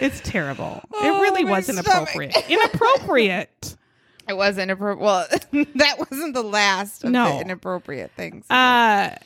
[SPEAKER 3] it's terrible. it really was
[SPEAKER 4] stomach.
[SPEAKER 3] inappropriate. Inappropriate.
[SPEAKER 4] it was inappropriate. Well, that wasn't the last of
[SPEAKER 3] No.
[SPEAKER 4] the inappropriate things.
[SPEAKER 3] Uh,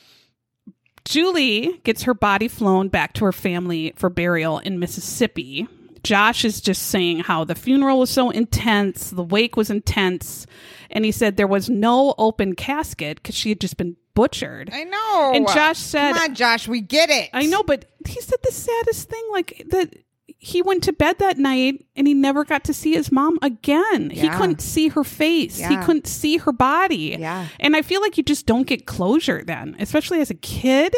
[SPEAKER 3] Julie gets her body flown back to her family for burial in Mississippi. Josh is just saying how the funeral was so intense, the wake was intense, and he said there was no open casket because she had just been butchered.
[SPEAKER 4] I know.
[SPEAKER 3] and Josh said-
[SPEAKER 4] "Come on, Josh, we get it."
[SPEAKER 3] I know, but he said the saddest thing, like that he went to bed that night and he never got to see his mom again. He couldn't see her face. He couldn't see her body.
[SPEAKER 4] Yeah.
[SPEAKER 3] And I feel like you just don't get closure then, especially as a kid.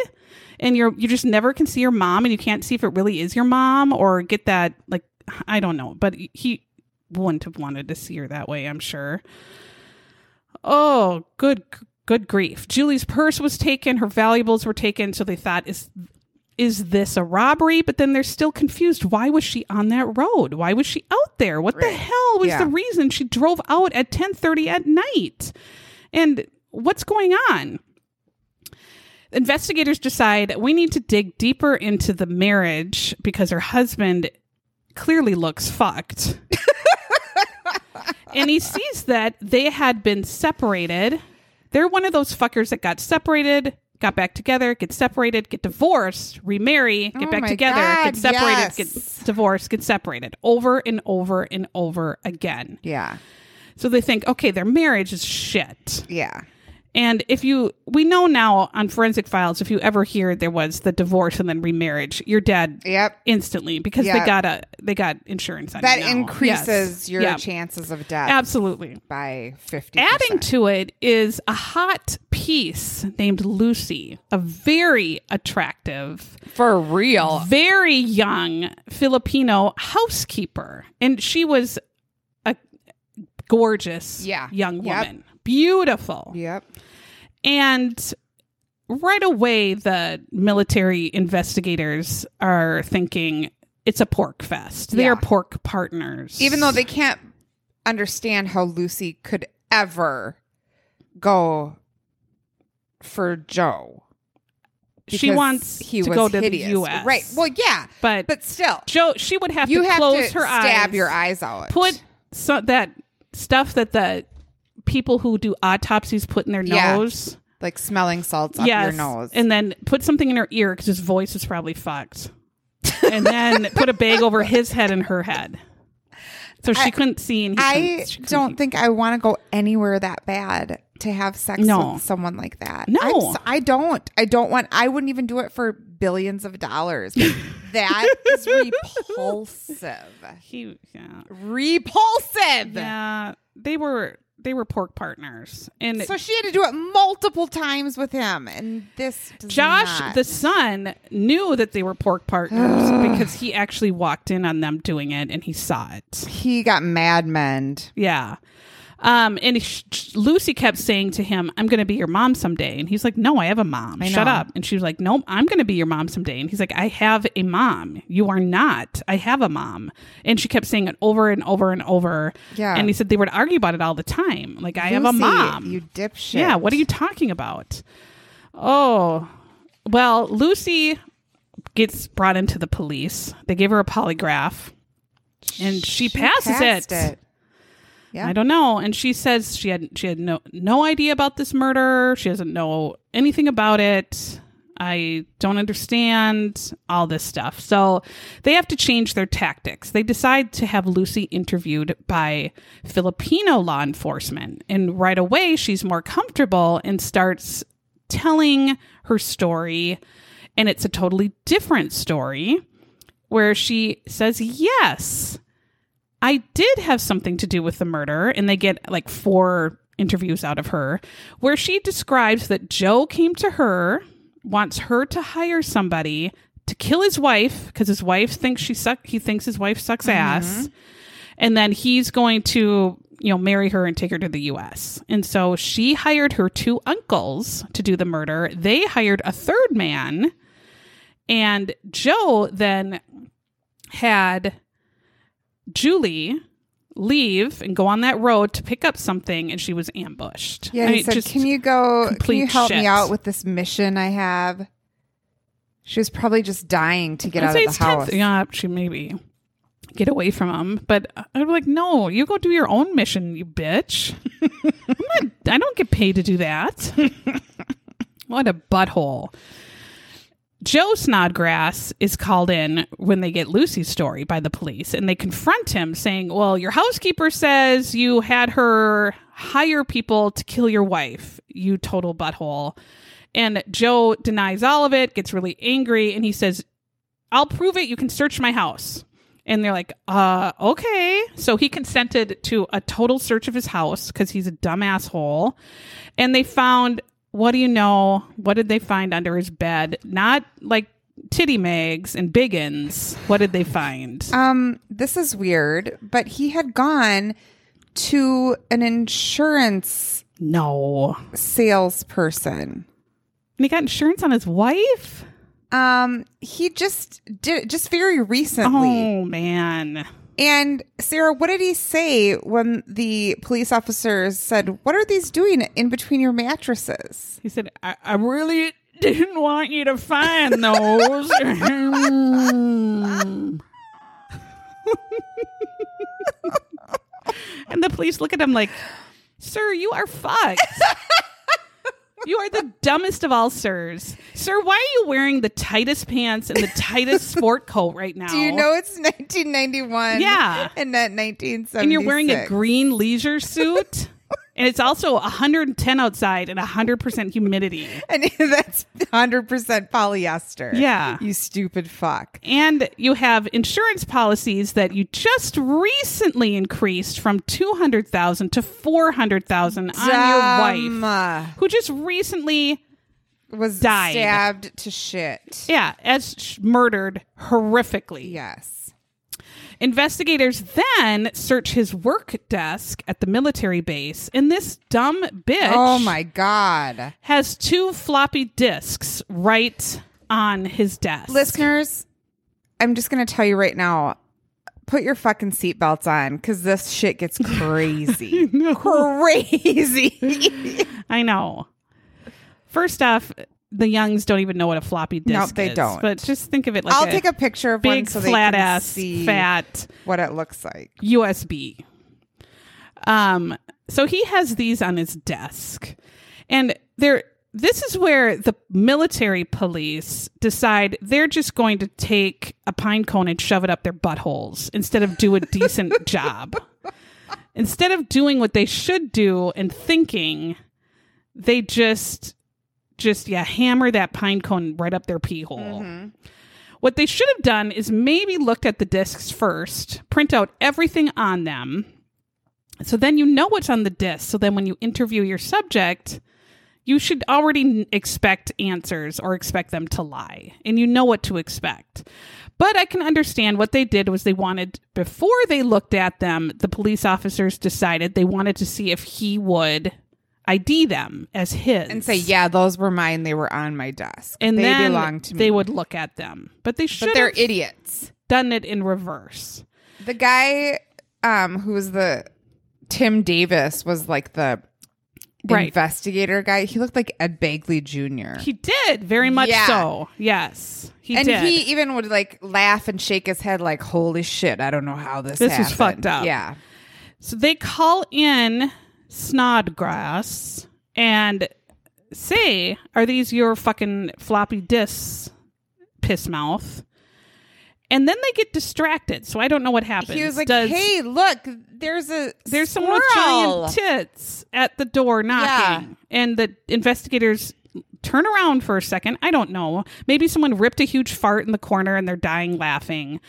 [SPEAKER 3] And you're you just never can see your mom and you can't see if it really is your mom or get that like I don't know, but he wouldn't have wanted to see her that way, I'm sure. Oh, good good grief. Julie's purse was taken, her valuables were taken, so they thought is is this a robbery? But then they're still confused. Why was she on that road? Why was she out there? What the hell was
[SPEAKER 4] Yeah.
[SPEAKER 3] the reason she drove out at 10:30 at night? And what's going on? Investigators decide we need to dig deeper into the marriage because her husband clearly looks fucked. and he sees that they had been separated. They're one of those fuckers that got separated, got back together, get separated, get divorced, remarry, get
[SPEAKER 4] Oh
[SPEAKER 3] back together,
[SPEAKER 4] God,
[SPEAKER 3] get separated,
[SPEAKER 4] yes.
[SPEAKER 3] get divorced, get separated over and over and over again.
[SPEAKER 4] yeah,
[SPEAKER 3] So they think, okay, their marriage is shit.
[SPEAKER 4] yeah,
[SPEAKER 3] And if you, we know now on forensic files, if you ever hear there was the divorce and then remarriage, you're dead
[SPEAKER 4] yep.
[SPEAKER 3] instantly because they got a they got insurance on
[SPEAKER 4] That
[SPEAKER 3] you now.
[SPEAKER 4] increases
[SPEAKER 3] Yes.
[SPEAKER 4] your
[SPEAKER 3] Yeah.
[SPEAKER 4] chances of death
[SPEAKER 3] Absolutely.
[SPEAKER 4] by fifty.
[SPEAKER 3] Adding to it is a hot piece named Lucy, a very attractive,
[SPEAKER 4] for real.
[SPEAKER 3] very young Filipino housekeeper. And she was a gorgeous
[SPEAKER 4] Yeah.
[SPEAKER 3] young
[SPEAKER 4] Yep.
[SPEAKER 3] woman. Beautiful.
[SPEAKER 4] Yep.
[SPEAKER 3] And right away, the military investigators are thinking it's a pork fest. They
[SPEAKER 4] Yeah.
[SPEAKER 3] are pork partners.
[SPEAKER 4] Even though they can't understand how Lucy could ever go for Joe.
[SPEAKER 3] she wants
[SPEAKER 4] he
[SPEAKER 3] to go to
[SPEAKER 4] hideous.
[SPEAKER 3] the U.S.
[SPEAKER 4] Right. Well, yeah,
[SPEAKER 3] but,
[SPEAKER 4] but still,
[SPEAKER 3] Joe, she would have
[SPEAKER 4] you
[SPEAKER 3] to
[SPEAKER 4] have
[SPEAKER 3] close
[SPEAKER 4] to
[SPEAKER 3] her
[SPEAKER 4] stab
[SPEAKER 3] eyes, stab
[SPEAKER 4] your eyes out.
[SPEAKER 3] put so, that stuff that the people who do autopsies put in their
[SPEAKER 4] Yeah.
[SPEAKER 3] nose
[SPEAKER 4] like smelling salts up your nose.
[SPEAKER 3] and then put something in her ear because his voice is probably fucked, and then put a bag over his head and her head, so she
[SPEAKER 4] I-
[SPEAKER 3] couldn't see. And he
[SPEAKER 4] I
[SPEAKER 3] couldn't- she couldn't
[SPEAKER 4] don't think I want to go anywhere that bad to have sex
[SPEAKER 3] No.
[SPEAKER 4] with someone like that.
[SPEAKER 3] No.
[SPEAKER 4] I'm s- I don't. I don't want. I wouldn't even do it for billions of dollars. that is repulsive.
[SPEAKER 3] he. Yeah,
[SPEAKER 4] Repulsive.
[SPEAKER 3] yeah. They were they were pork partners, and
[SPEAKER 4] So she had to do it multiple times with him, and this
[SPEAKER 3] Josh,
[SPEAKER 4] not.
[SPEAKER 3] the son, knew that they were pork partners because he actually walked in on them doing it and he saw it.
[SPEAKER 4] he got mad men.
[SPEAKER 3] Yeah. Um, and sh- Lucy kept saying to him, I'm going to be your mom someday. And he's like, No, I have a mom. Shut up. And she was like, Nope, I'm going to be your mom someday. And he's like, I have a mom. You are not. I have a mom. And she kept saying it over and over and over.
[SPEAKER 4] Yeah.
[SPEAKER 3] And he said they would argue about it all the time. Like, I have a mom.
[SPEAKER 4] You dipshit.
[SPEAKER 3] Yeah, what are you talking about? Oh, well, Lucy gets brought into the police. They give her a polygraph, and she, passes
[SPEAKER 4] passed
[SPEAKER 3] it.
[SPEAKER 4] Yeah.
[SPEAKER 3] I don't know. And she says she had she had no no idea about this murder. She doesn't know anything about it. I don't understand all this stuff. So they have to change their tactics. They decide to have Lucy interviewed by Filipino law enforcement. And right away, she's more comfortable and starts telling her story. And it's a totally different story where she says, Yes, I did have something to do with the murder. And they get like four interviews out of her where she describes that Joe came to her, wants her to hire somebody to kill his wife because his wife thinks she suck. He thinks his wife sucks mm-hmm. ass, and then he's going to you know marry her and take her to the U.S. And so she hired her two uncles to do the murder. They hired a third man, and Joe then had Julie leave and go on that road to pick up something, and she was ambushed.
[SPEAKER 4] Yeah,
[SPEAKER 3] I
[SPEAKER 4] he
[SPEAKER 3] mean,
[SPEAKER 4] said, "Can you go? Can you help
[SPEAKER 3] shit.
[SPEAKER 4] me out with this mission I have?" She was probably just dying to get
[SPEAKER 3] I'd
[SPEAKER 4] out of the house.
[SPEAKER 3] 10th. Yeah, she maybe get away from him, but I'm like, no, you go do your own mission, you bitch. Not, I don't get paid to do that. what a butthole. Joe Snodgrass is called in when they get Lucy's story by the police and they confront him saying, Well, your housekeeper says you had her hire people to kill your wife, you total butthole. And Joe denies all of it, gets really angry, and he says, I'll prove it. You can search my house. And they're like, uh, okay. So he consented to a total search of his house because he's a dumb asshole. And they found, what do you know? What did they find under his bed? Not like titty mags and biggins. What did they find?
[SPEAKER 4] Um, this is weird, but he had gone to an insurance
[SPEAKER 3] no.
[SPEAKER 4] salesperson.
[SPEAKER 3] And he got insurance on his wife?
[SPEAKER 4] Um, he just did just very recently.
[SPEAKER 3] Oh, man.
[SPEAKER 4] And Sarah, what did he say when the police officers said, "What are these doing in between your mattresses?"
[SPEAKER 3] He said, I, I really didn't want you to find those. and the police look at him like, Sir, you are fucked. You are the dumbest of all sirs. Sir, why are you wearing the tightest pants and the tightest sport coat right now?
[SPEAKER 4] Do you know it's 1991?
[SPEAKER 3] Yeah.
[SPEAKER 4] and not 1976.
[SPEAKER 3] and you're wearing a green leisure suit? And it's also 110 outside and 100% humidity.
[SPEAKER 4] and that's 100% polyester.
[SPEAKER 3] Yeah.
[SPEAKER 4] you stupid fuck.
[SPEAKER 3] And you have insurance policies that you just recently increased from 200,000 to 400,000 on your wife who just recently
[SPEAKER 4] was
[SPEAKER 3] Died.
[SPEAKER 4] stabbed to shit.
[SPEAKER 3] yeah, as sh- murdered horrifically.
[SPEAKER 4] Yes.
[SPEAKER 3] Investigators then search his work desk at the military base and this dumb bitch
[SPEAKER 4] Oh my god.
[SPEAKER 3] has two floppy disks right on his desk.
[SPEAKER 4] Listeners, I'm just going to tell you right now put your fucking seatbelts on because this shit gets crazy. crazy.
[SPEAKER 3] I know. First off, the youngs don't even know what a floppy disk is.
[SPEAKER 4] No,
[SPEAKER 3] is.
[SPEAKER 4] they don't.
[SPEAKER 3] But just think of it like
[SPEAKER 4] I'll
[SPEAKER 3] a
[SPEAKER 4] take a picture of one
[SPEAKER 3] big,
[SPEAKER 4] so they
[SPEAKER 3] flat
[SPEAKER 4] can
[SPEAKER 3] ass,
[SPEAKER 4] see
[SPEAKER 3] fat
[SPEAKER 4] what it looks like.
[SPEAKER 3] USB. Um, so he has these on his desk, and they're this is where the military police decide they're just going to take a pine cone and shove it up their buttholes instead of do a decent job. Instead of doing what they should do and thinking, they just just yeah, hammer that pine cone right up their pee hole. Mm-hmm. What they should have done is maybe looked at the discs first, print out everything on them. So then you know what's on the disc. So then when you interview your subject, you should already expect answers or expect them to lie and you know what to expect. But I can understand what they did was they wanted, before they looked at them, the police officers decided they wanted to see if he would ID them as his.
[SPEAKER 4] And say, yeah, those were mine. They were on my desk.
[SPEAKER 3] And
[SPEAKER 4] they belong to me.
[SPEAKER 3] they would look at them. But they should
[SPEAKER 4] but they're
[SPEAKER 3] have
[SPEAKER 4] idiots.
[SPEAKER 3] done it in reverse.
[SPEAKER 4] The guy um who was the Tim Davis was like the
[SPEAKER 3] Right.
[SPEAKER 4] investigator guy. He looked like Ed Begley Jr.
[SPEAKER 3] He did, very much
[SPEAKER 4] Yeah.
[SPEAKER 3] so. Yes. He
[SPEAKER 4] and
[SPEAKER 3] did.
[SPEAKER 4] he even would like laugh and shake his head like, "Holy shit, I don't know how this
[SPEAKER 3] This
[SPEAKER 4] happened."
[SPEAKER 3] fucked up.
[SPEAKER 4] Yeah.
[SPEAKER 3] So they call in Snodgrass and say, Are these your fucking floppy disks, piss mouth? And then they get distracted. So I don't know what happens.
[SPEAKER 4] He was like,
[SPEAKER 3] Does-
[SPEAKER 4] "Hey, look, there's a
[SPEAKER 3] there's someone with giant tits at the door knocking. And the investigators turn around for a second. I don't know. Maybe someone ripped a huge fart in the corner and they're dying laughing.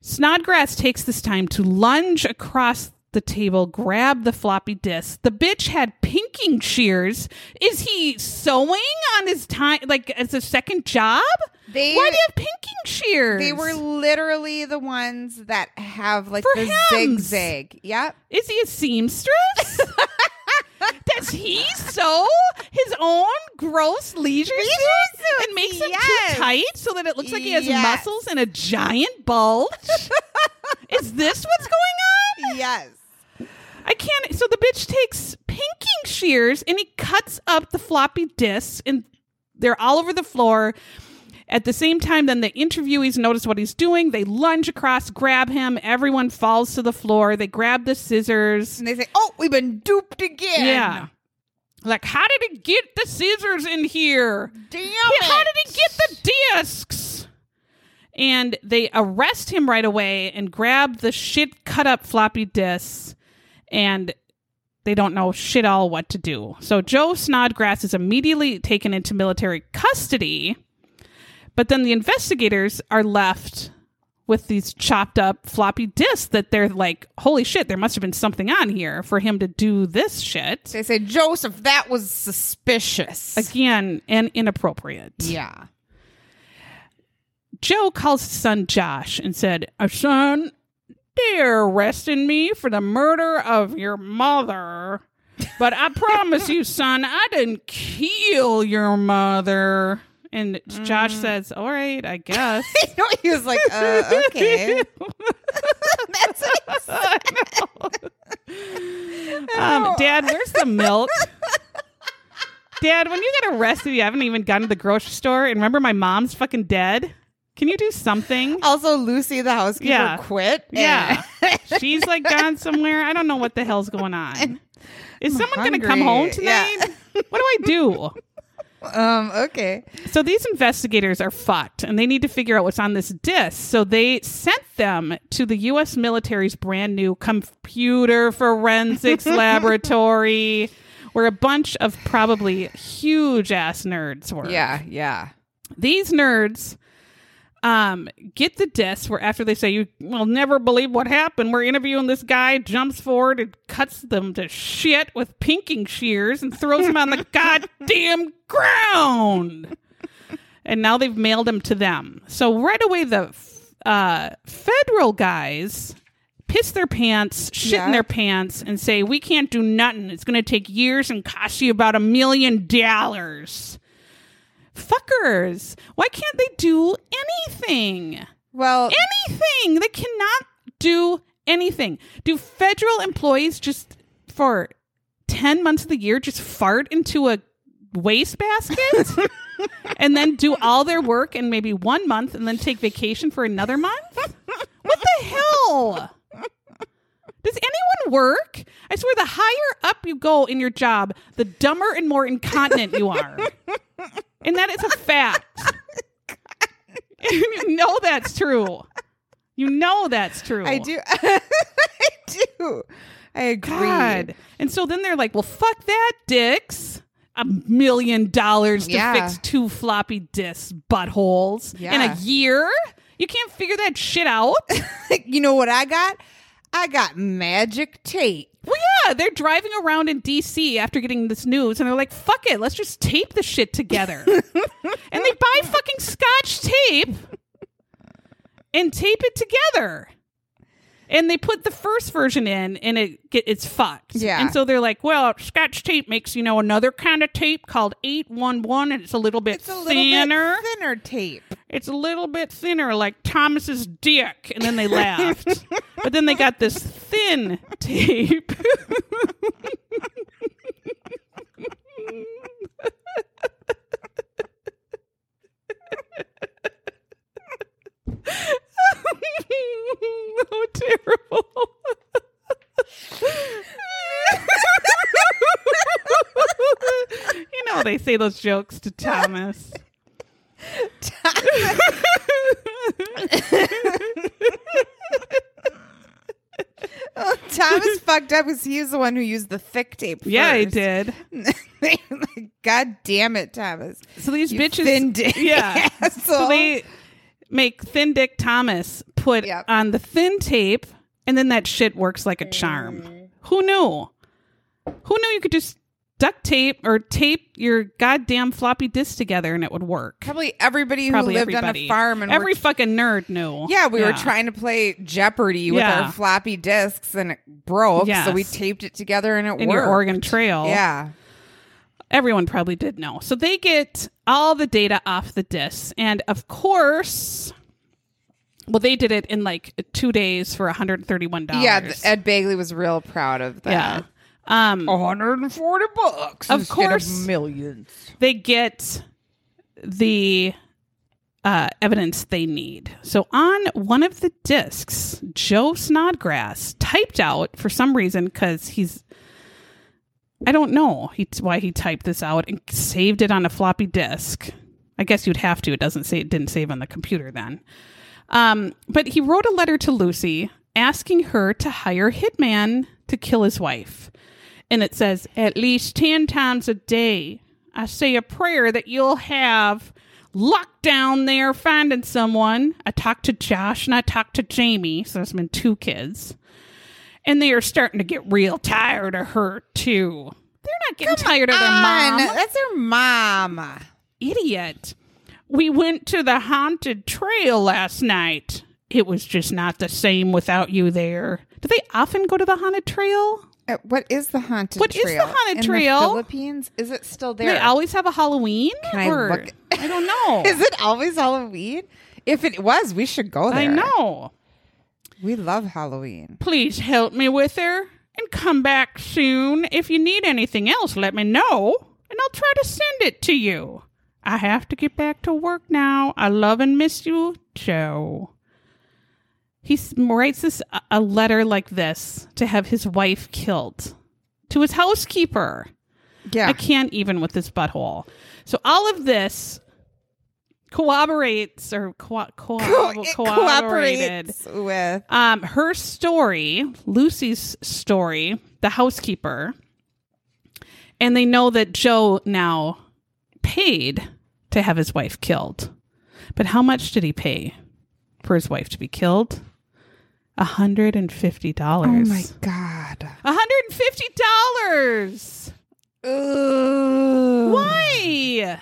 [SPEAKER 3] Snodgrass takes this time to lunge across the table, grab the floppy disk. The bitch had pinking shears. Is he sewing on his time, like as a second job?
[SPEAKER 4] They-
[SPEAKER 3] Why do you have pinking shears?
[SPEAKER 4] They were literally the ones that have like
[SPEAKER 3] For
[SPEAKER 4] the
[SPEAKER 3] hems.
[SPEAKER 4] zigzag. Yep.
[SPEAKER 3] Is he a seamstress? Does he sew his own gross leisure suits, and makes them
[SPEAKER 4] yes.
[SPEAKER 3] too tight so that it looks like he has
[SPEAKER 4] Yes.
[SPEAKER 3] muscles and a giant bulge? Is this what's going on?
[SPEAKER 4] Yes.
[SPEAKER 3] I can't. So the bitch takes pinking shears and he cuts up the floppy disks and they're all over the floor. At the same time, then the interviewees notice what he's doing. They lunge across, grab him. Everyone falls to the floor. They grab the scissors.
[SPEAKER 4] And they say, "Oh, we've been duped again."
[SPEAKER 3] Yeah. Like, how did he get the scissors in here?
[SPEAKER 4] Damn
[SPEAKER 3] Yeah,
[SPEAKER 4] it.
[SPEAKER 3] How did he get the discs? And they arrest him right away and grab the shit cut up floppy disks, and they don't know shit all what to do. So Joe Snodgrass is immediately taken into military custody, but then the investigators are left with these chopped up floppy disks that they're like, holy shit, there must have been something on here for him to do this shit.
[SPEAKER 4] They say, "Joseph, that was suspicious."
[SPEAKER 3] Again, and inappropriate.
[SPEAKER 4] yeah.
[SPEAKER 3] Joe calls his son Josh and said, "Uh, Son, they're arresting me for the murder of your mother. But I promise you, son, I didn't kill your mother. And Josh says, All right, I guess.
[SPEAKER 4] You know, he was like, uh, "Okay." That's
[SPEAKER 3] um, Dad, where's the milk? Dad, when you get arrested, you haven't even gone to the grocery store. And remember, my mom's fucking dead. Can you do something?
[SPEAKER 4] also Lucy, the housekeeper,
[SPEAKER 3] Yeah.
[SPEAKER 4] quit.
[SPEAKER 3] Yeah. She's like gone somewhere. I don't know what the hell's going on. Is someone going to come home tonight?
[SPEAKER 4] Yeah.
[SPEAKER 3] What do I do?
[SPEAKER 4] um. Okay.
[SPEAKER 3] So these investigators are fucked and they need to figure out what's on this disc. So they sent them to the US military's brand new computer forensics laboratory where a bunch of probably huge ass nerds were.
[SPEAKER 4] Yeah. Yeah.
[SPEAKER 3] These nerds um get the disc where after they say you will never believe what happened we're interviewing this guy jumps forward and cuts them to shit with pinking shears and throws them on the goddamn ground. And now they've mailed him to them. So right away the f- uh federal guys piss their pants shit in their pants and say we can't do nothing. It's going to take years and cost you about a million dollars fuckers. Why can't they do anything?
[SPEAKER 4] Well,
[SPEAKER 3] Anything. They cannot do anything. Do federal employees just for 10 months of the year just fart into a wastebasket and then do all their work in maybe one month and then take vacation for another month? What the hell? Does anyone work? I swear, the higher up you go in your job, the dumber and more incontinent you are. and that is a fact. you know that's true. You know that's true.
[SPEAKER 4] I do. I do. I agree.
[SPEAKER 3] God. And so then they're like, well, fuck that, dicks. A million dollars to
[SPEAKER 4] Yeah.
[SPEAKER 3] fix two floppy disk buttholes in a year? You can't figure that shit out?
[SPEAKER 4] you know what I got? I got magic tape.
[SPEAKER 3] Well, yeah, they're driving around in DC after getting this news and they're like, fuck it, let's just tape the shit together. and they buy fucking scotch tape and tape it together. And they put the first version in and it get, it's fucked.
[SPEAKER 4] Yeah.
[SPEAKER 3] And so they're like, well, scotch tape makes, you know, another kind of tape called 811 and it's a little bit
[SPEAKER 4] It's a little
[SPEAKER 3] thinner.
[SPEAKER 4] bit thinner tape.
[SPEAKER 3] It's a little bit thinner, like Thomas's dick. And then they laughed. but then they got this thin tape. oh, terrible. you know they say those jokes to Thomas.
[SPEAKER 4] Thomas oh, fucked up because he was the one who used the thick tape.
[SPEAKER 3] Yeah, he did.
[SPEAKER 4] God damn it, Thomas.
[SPEAKER 3] So these
[SPEAKER 4] You
[SPEAKER 3] bitches,
[SPEAKER 4] thin dick
[SPEAKER 3] yeah.
[SPEAKER 4] asshole.
[SPEAKER 3] So they make Thin Dick Thomas put
[SPEAKER 4] Yep.
[SPEAKER 3] on the thin tape, and then that shit works like a charm.
[SPEAKER 4] Mm.
[SPEAKER 3] Who knew? Who knew you could just duct tape or tape your goddamn floppy disk together and it would work?
[SPEAKER 4] Probably everybody who
[SPEAKER 3] Probably
[SPEAKER 4] lived
[SPEAKER 3] everybody.
[SPEAKER 4] on a farm and
[SPEAKER 3] every fucking nerd knew.
[SPEAKER 4] Yeah, we were trying to play Jeopardy with
[SPEAKER 3] Yeah.
[SPEAKER 4] our floppy disks and it broke,
[SPEAKER 3] Yes.
[SPEAKER 4] so we taped it together and it
[SPEAKER 3] in
[SPEAKER 4] worked.
[SPEAKER 3] your Oregon Trail.
[SPEAKER 4] Yeah.
[SPEAKER 3] everyone probably did know. So they get all the data off the disks. And of course, well, they did it in like two days for $131.
[SPEAKER 4] Yeah, Ed Begley was real proud of that.
[SPEAKER 3] yeah. Um,
[SPEAKER 4] 140 bucks.
[SPEAKER 3] Of
[SPEAKER 4] instead
[SPEAKER 3] course.
[SPEAKER 4] millions.
[SPEAKER 3] they get the uh, evidence they need. So on one of the discs, Joe Snodgrass typed out for some reason because he's. I don't know he, why he typed this out and saved it on a floppy disk. I guess you'd have to. It doesn't say it didn't save on the computer then. Um, but he wrote a letter to Lucy asking her to hire hitman to kill his wife. And it says, at least 10 times a day, I say a prayer that you'll have luck down there finding someone. I talked to Josh and I talked to Jamie. So there's been two kids. And they are starting to get real tired of her, too. They're not getting tired of their mom
[SPEAKER 4] On, That's their mom.
[SPEAKER 3] idiot. We went to the haunted trail last night. It was just not the same without you there. Do they often go to the haunted trail?
[SPEAKER 4] Uh, What is the haunted
[SPEAKER 3] What is the
[SPEAKER 4] trail?
[SPEAKER 3] haunted
[SPEAKER 4] In
[SPEAKER 3] trail?
[SPEAKER 4] The Philippines? Is it still
[SPEAKER 3] Do
[SPEAKER 4] there?
[SPEAKER 3] they always have a Halloween?
[SPEAKER 4] Can I
[SPEAKER 3] Or-
[SPEAKER 4] look-
[SPEAKER 3] I don't know.
[SPEAKER 4] is it always Halloween? If it was, we should go there.
[SPEAKER 3] I know.
[SPEAKER 4] We love Halloween.
[SPEAKER 3] Please help me with her and come back soon. If you need anything else, let me know and I'll try to send it to you. I have to get back to work now. I love and miss you, Joe. He writes this a- letter like this to have his wife killed to his housekeeper.
[SPEAKER 4] Yeah.
[SPEAKER 3] I can't even with this butthole. So all of this corroborates or co- co-
[SPEAKER 4] Co- it
[SPEAKER 3] corroborated
[SPEAKER 4] with
[SPEAKER 3] um, her story, Lucy's story, the housekeeper, and they know that Joe now paid to have his wife killed. But how much did he pay for his wife to be killed? A hundred and fifty
[SPEAKER 4] Oh
[SPEAKER 3] dollars.
[SPEAKER 4] Oh my god.
[SPEAKER 3] A hundred and fifty dollars.
[SPEAKER 4] Ugh.
[SPEAKER 3] Why?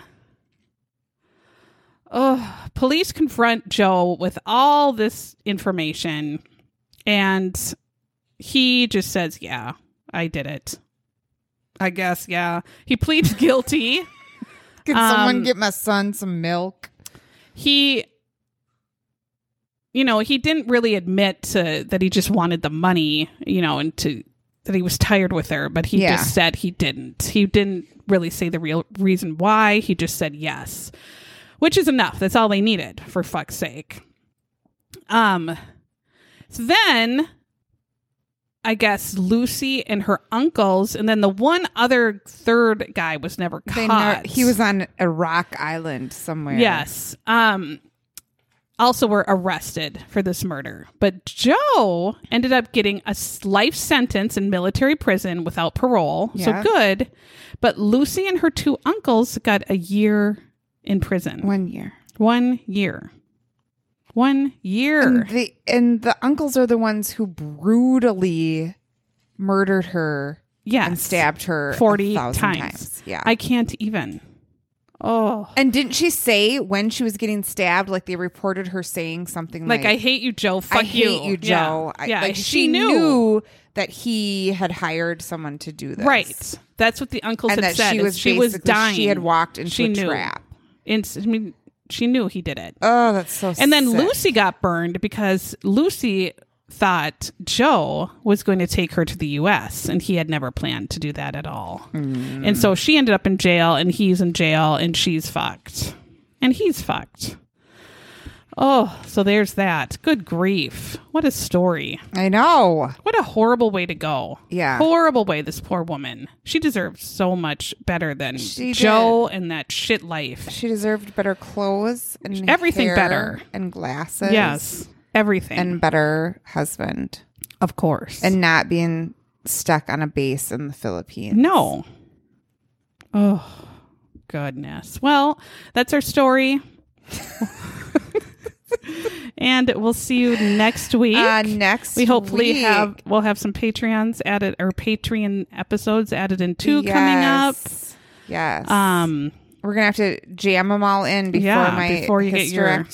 [SPEAKER 3] Oh, police confront Joe with all this information, and he just says, "Yeah, I did it." I guess, yeah. He pleads guilty.
[SPEAKER 4] Can
[SPEAKER 3] Um,
[SPEAKER 4] someone get my son some milk?
[SPEAKER 3] he you know he didn't really admit to that he just wanted the money you know and to that he was tired with her but he
[SPEAKER 4] Yeah.
[SPEAKER 3] just said he didn't he didn't really say the real reason why he just said yes which is enough that's all they needed for fuck's sake um so then I guess Lucy and her uncles, and then the one other third guy was never
[SPEAKER 4] They
[SPEAKER 3] caught.
[SPEAKER 4] know, he was on a rock island somewhere.
[SPEAKER 3] Yes. Um also were arrested for this murder. But Joe ended up getting a life sentence in military prison without parole.
[SPEAKER 4] Yeah.
[SPEAKER 3] So good. But Lucy and her two uncles got a year in prison.
[SPEAKER 4] one year.
[SPEAKER 3] One year. One year.
[SPEAKER 4] And the and the uncles are the ones who brutally murdered her
[SPEAKER 3] yes.
[SPEAKER 4] and stabbed her
[SPEAKER 3] 40
[SPEAKER 4] a
[SPEAKER 3] times.
[SPEAKER 4] times. Yeah.
[SPEAKER 3] I can't even. Oh.
[SPEAKER 4] and didn't she say when she was getting stabbed, like they reported her saying something
[SPEAKER 3] Like,
[SPEAKER 4] like,
[SPEAKER 3] I hate you, Joe. Fuck
[SPEAKER 4] I hate you,
[SPEAKER 3] Yeah.
[SPEAKER 4] Joe. I-
[SPEAKER 3] Yeah.
[SPEAKER 4] like
[SPEAKER 3] she,
[SPEAKER 4] she,
[SPEAKER 3] knew.
[SPEAKER 4] knew. that he had hired someone to do this.
[SPEAKER 3] Right. That's what the uncles
[SPEAKER 4] And
[SPEAKER 3] had
[SPEAKER 4] that
[SPEAKER 3] said.
[SPEAKER 4] she was
[SPEAKER 3] she was dying.
[SPEAKER 4] she had walked into
[SPEAKER 3] she
[SPEAKER 4] a
[SPEAKER 3] knew.
[SPEAKER 4] trap.
[SPEAKER 3] I mean, she knew he did it.
[SPEAKER 4] Oh, that's so
[SPEAKER 3] and then
[SPEAKER 4] sick.
[SPEAKER 3] Lucy got burned because Lucy thought Joe was going to take her to the US and he had never planned to do that at all.
[SPEAKER 4] Mm.
[SPEAKER 3] And so she ended up in jail and he's in jail and she's fucked. And he's fucked. Oh, so there's that. Good grief. What a story.
[SPEAKER 4] I know.
[SPEAKER 3] What a horrible way to go.
[SPEAKER 4] Yeah.
[SPEAKER 3] Horrible way, this poor woman. She deserves so much better than
[SPEAKER 4] She
[SPEAKER 3] Joe and that shit life.
[SPEAKER 4] She deserved better clothes and
[SPEAKER 3] Everything
[SPEAKER 4] hair
[SPEAKER 3] better.
[SPEAKER 4] and glasses.
[SPEAKER 3] Yes. Everything.
[SPEAKER 4] and better husband
[SPEAKER 3] of course.
[SPEAKER 4] and not being stuck on a base in the Philippines.
[SPEAKER 3] no. Oh, goodness. Well, that's our story. and we'll see you next week.
[SPEAKER 4] Uh, next,
[SPEAKER 3] we hopefully
[SPEAKER 4] week-
[SPEAKER 3] have we'll have some Patreons added or Patreon episodes added in too coming up.
[SPEAKER 4] Yes. Yes.
[SPEAKER 3] Um,
[SPEAKER 4] we're gonna have to jam them all in before
[SPEAKER 3] Yeah,
[SPEAKER 4] my
[SPEAKER 3] before you get your-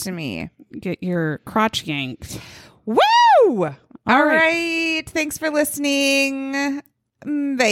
[SPEAKER 3] get your crotch yanked.
[SPEAKER 4] Woo! All
[SPEAKER 3] All
[SPEAKER 4] right.
[SPEAKER 3] right.
[SPEAKER 4] Thanks for listening. Bye.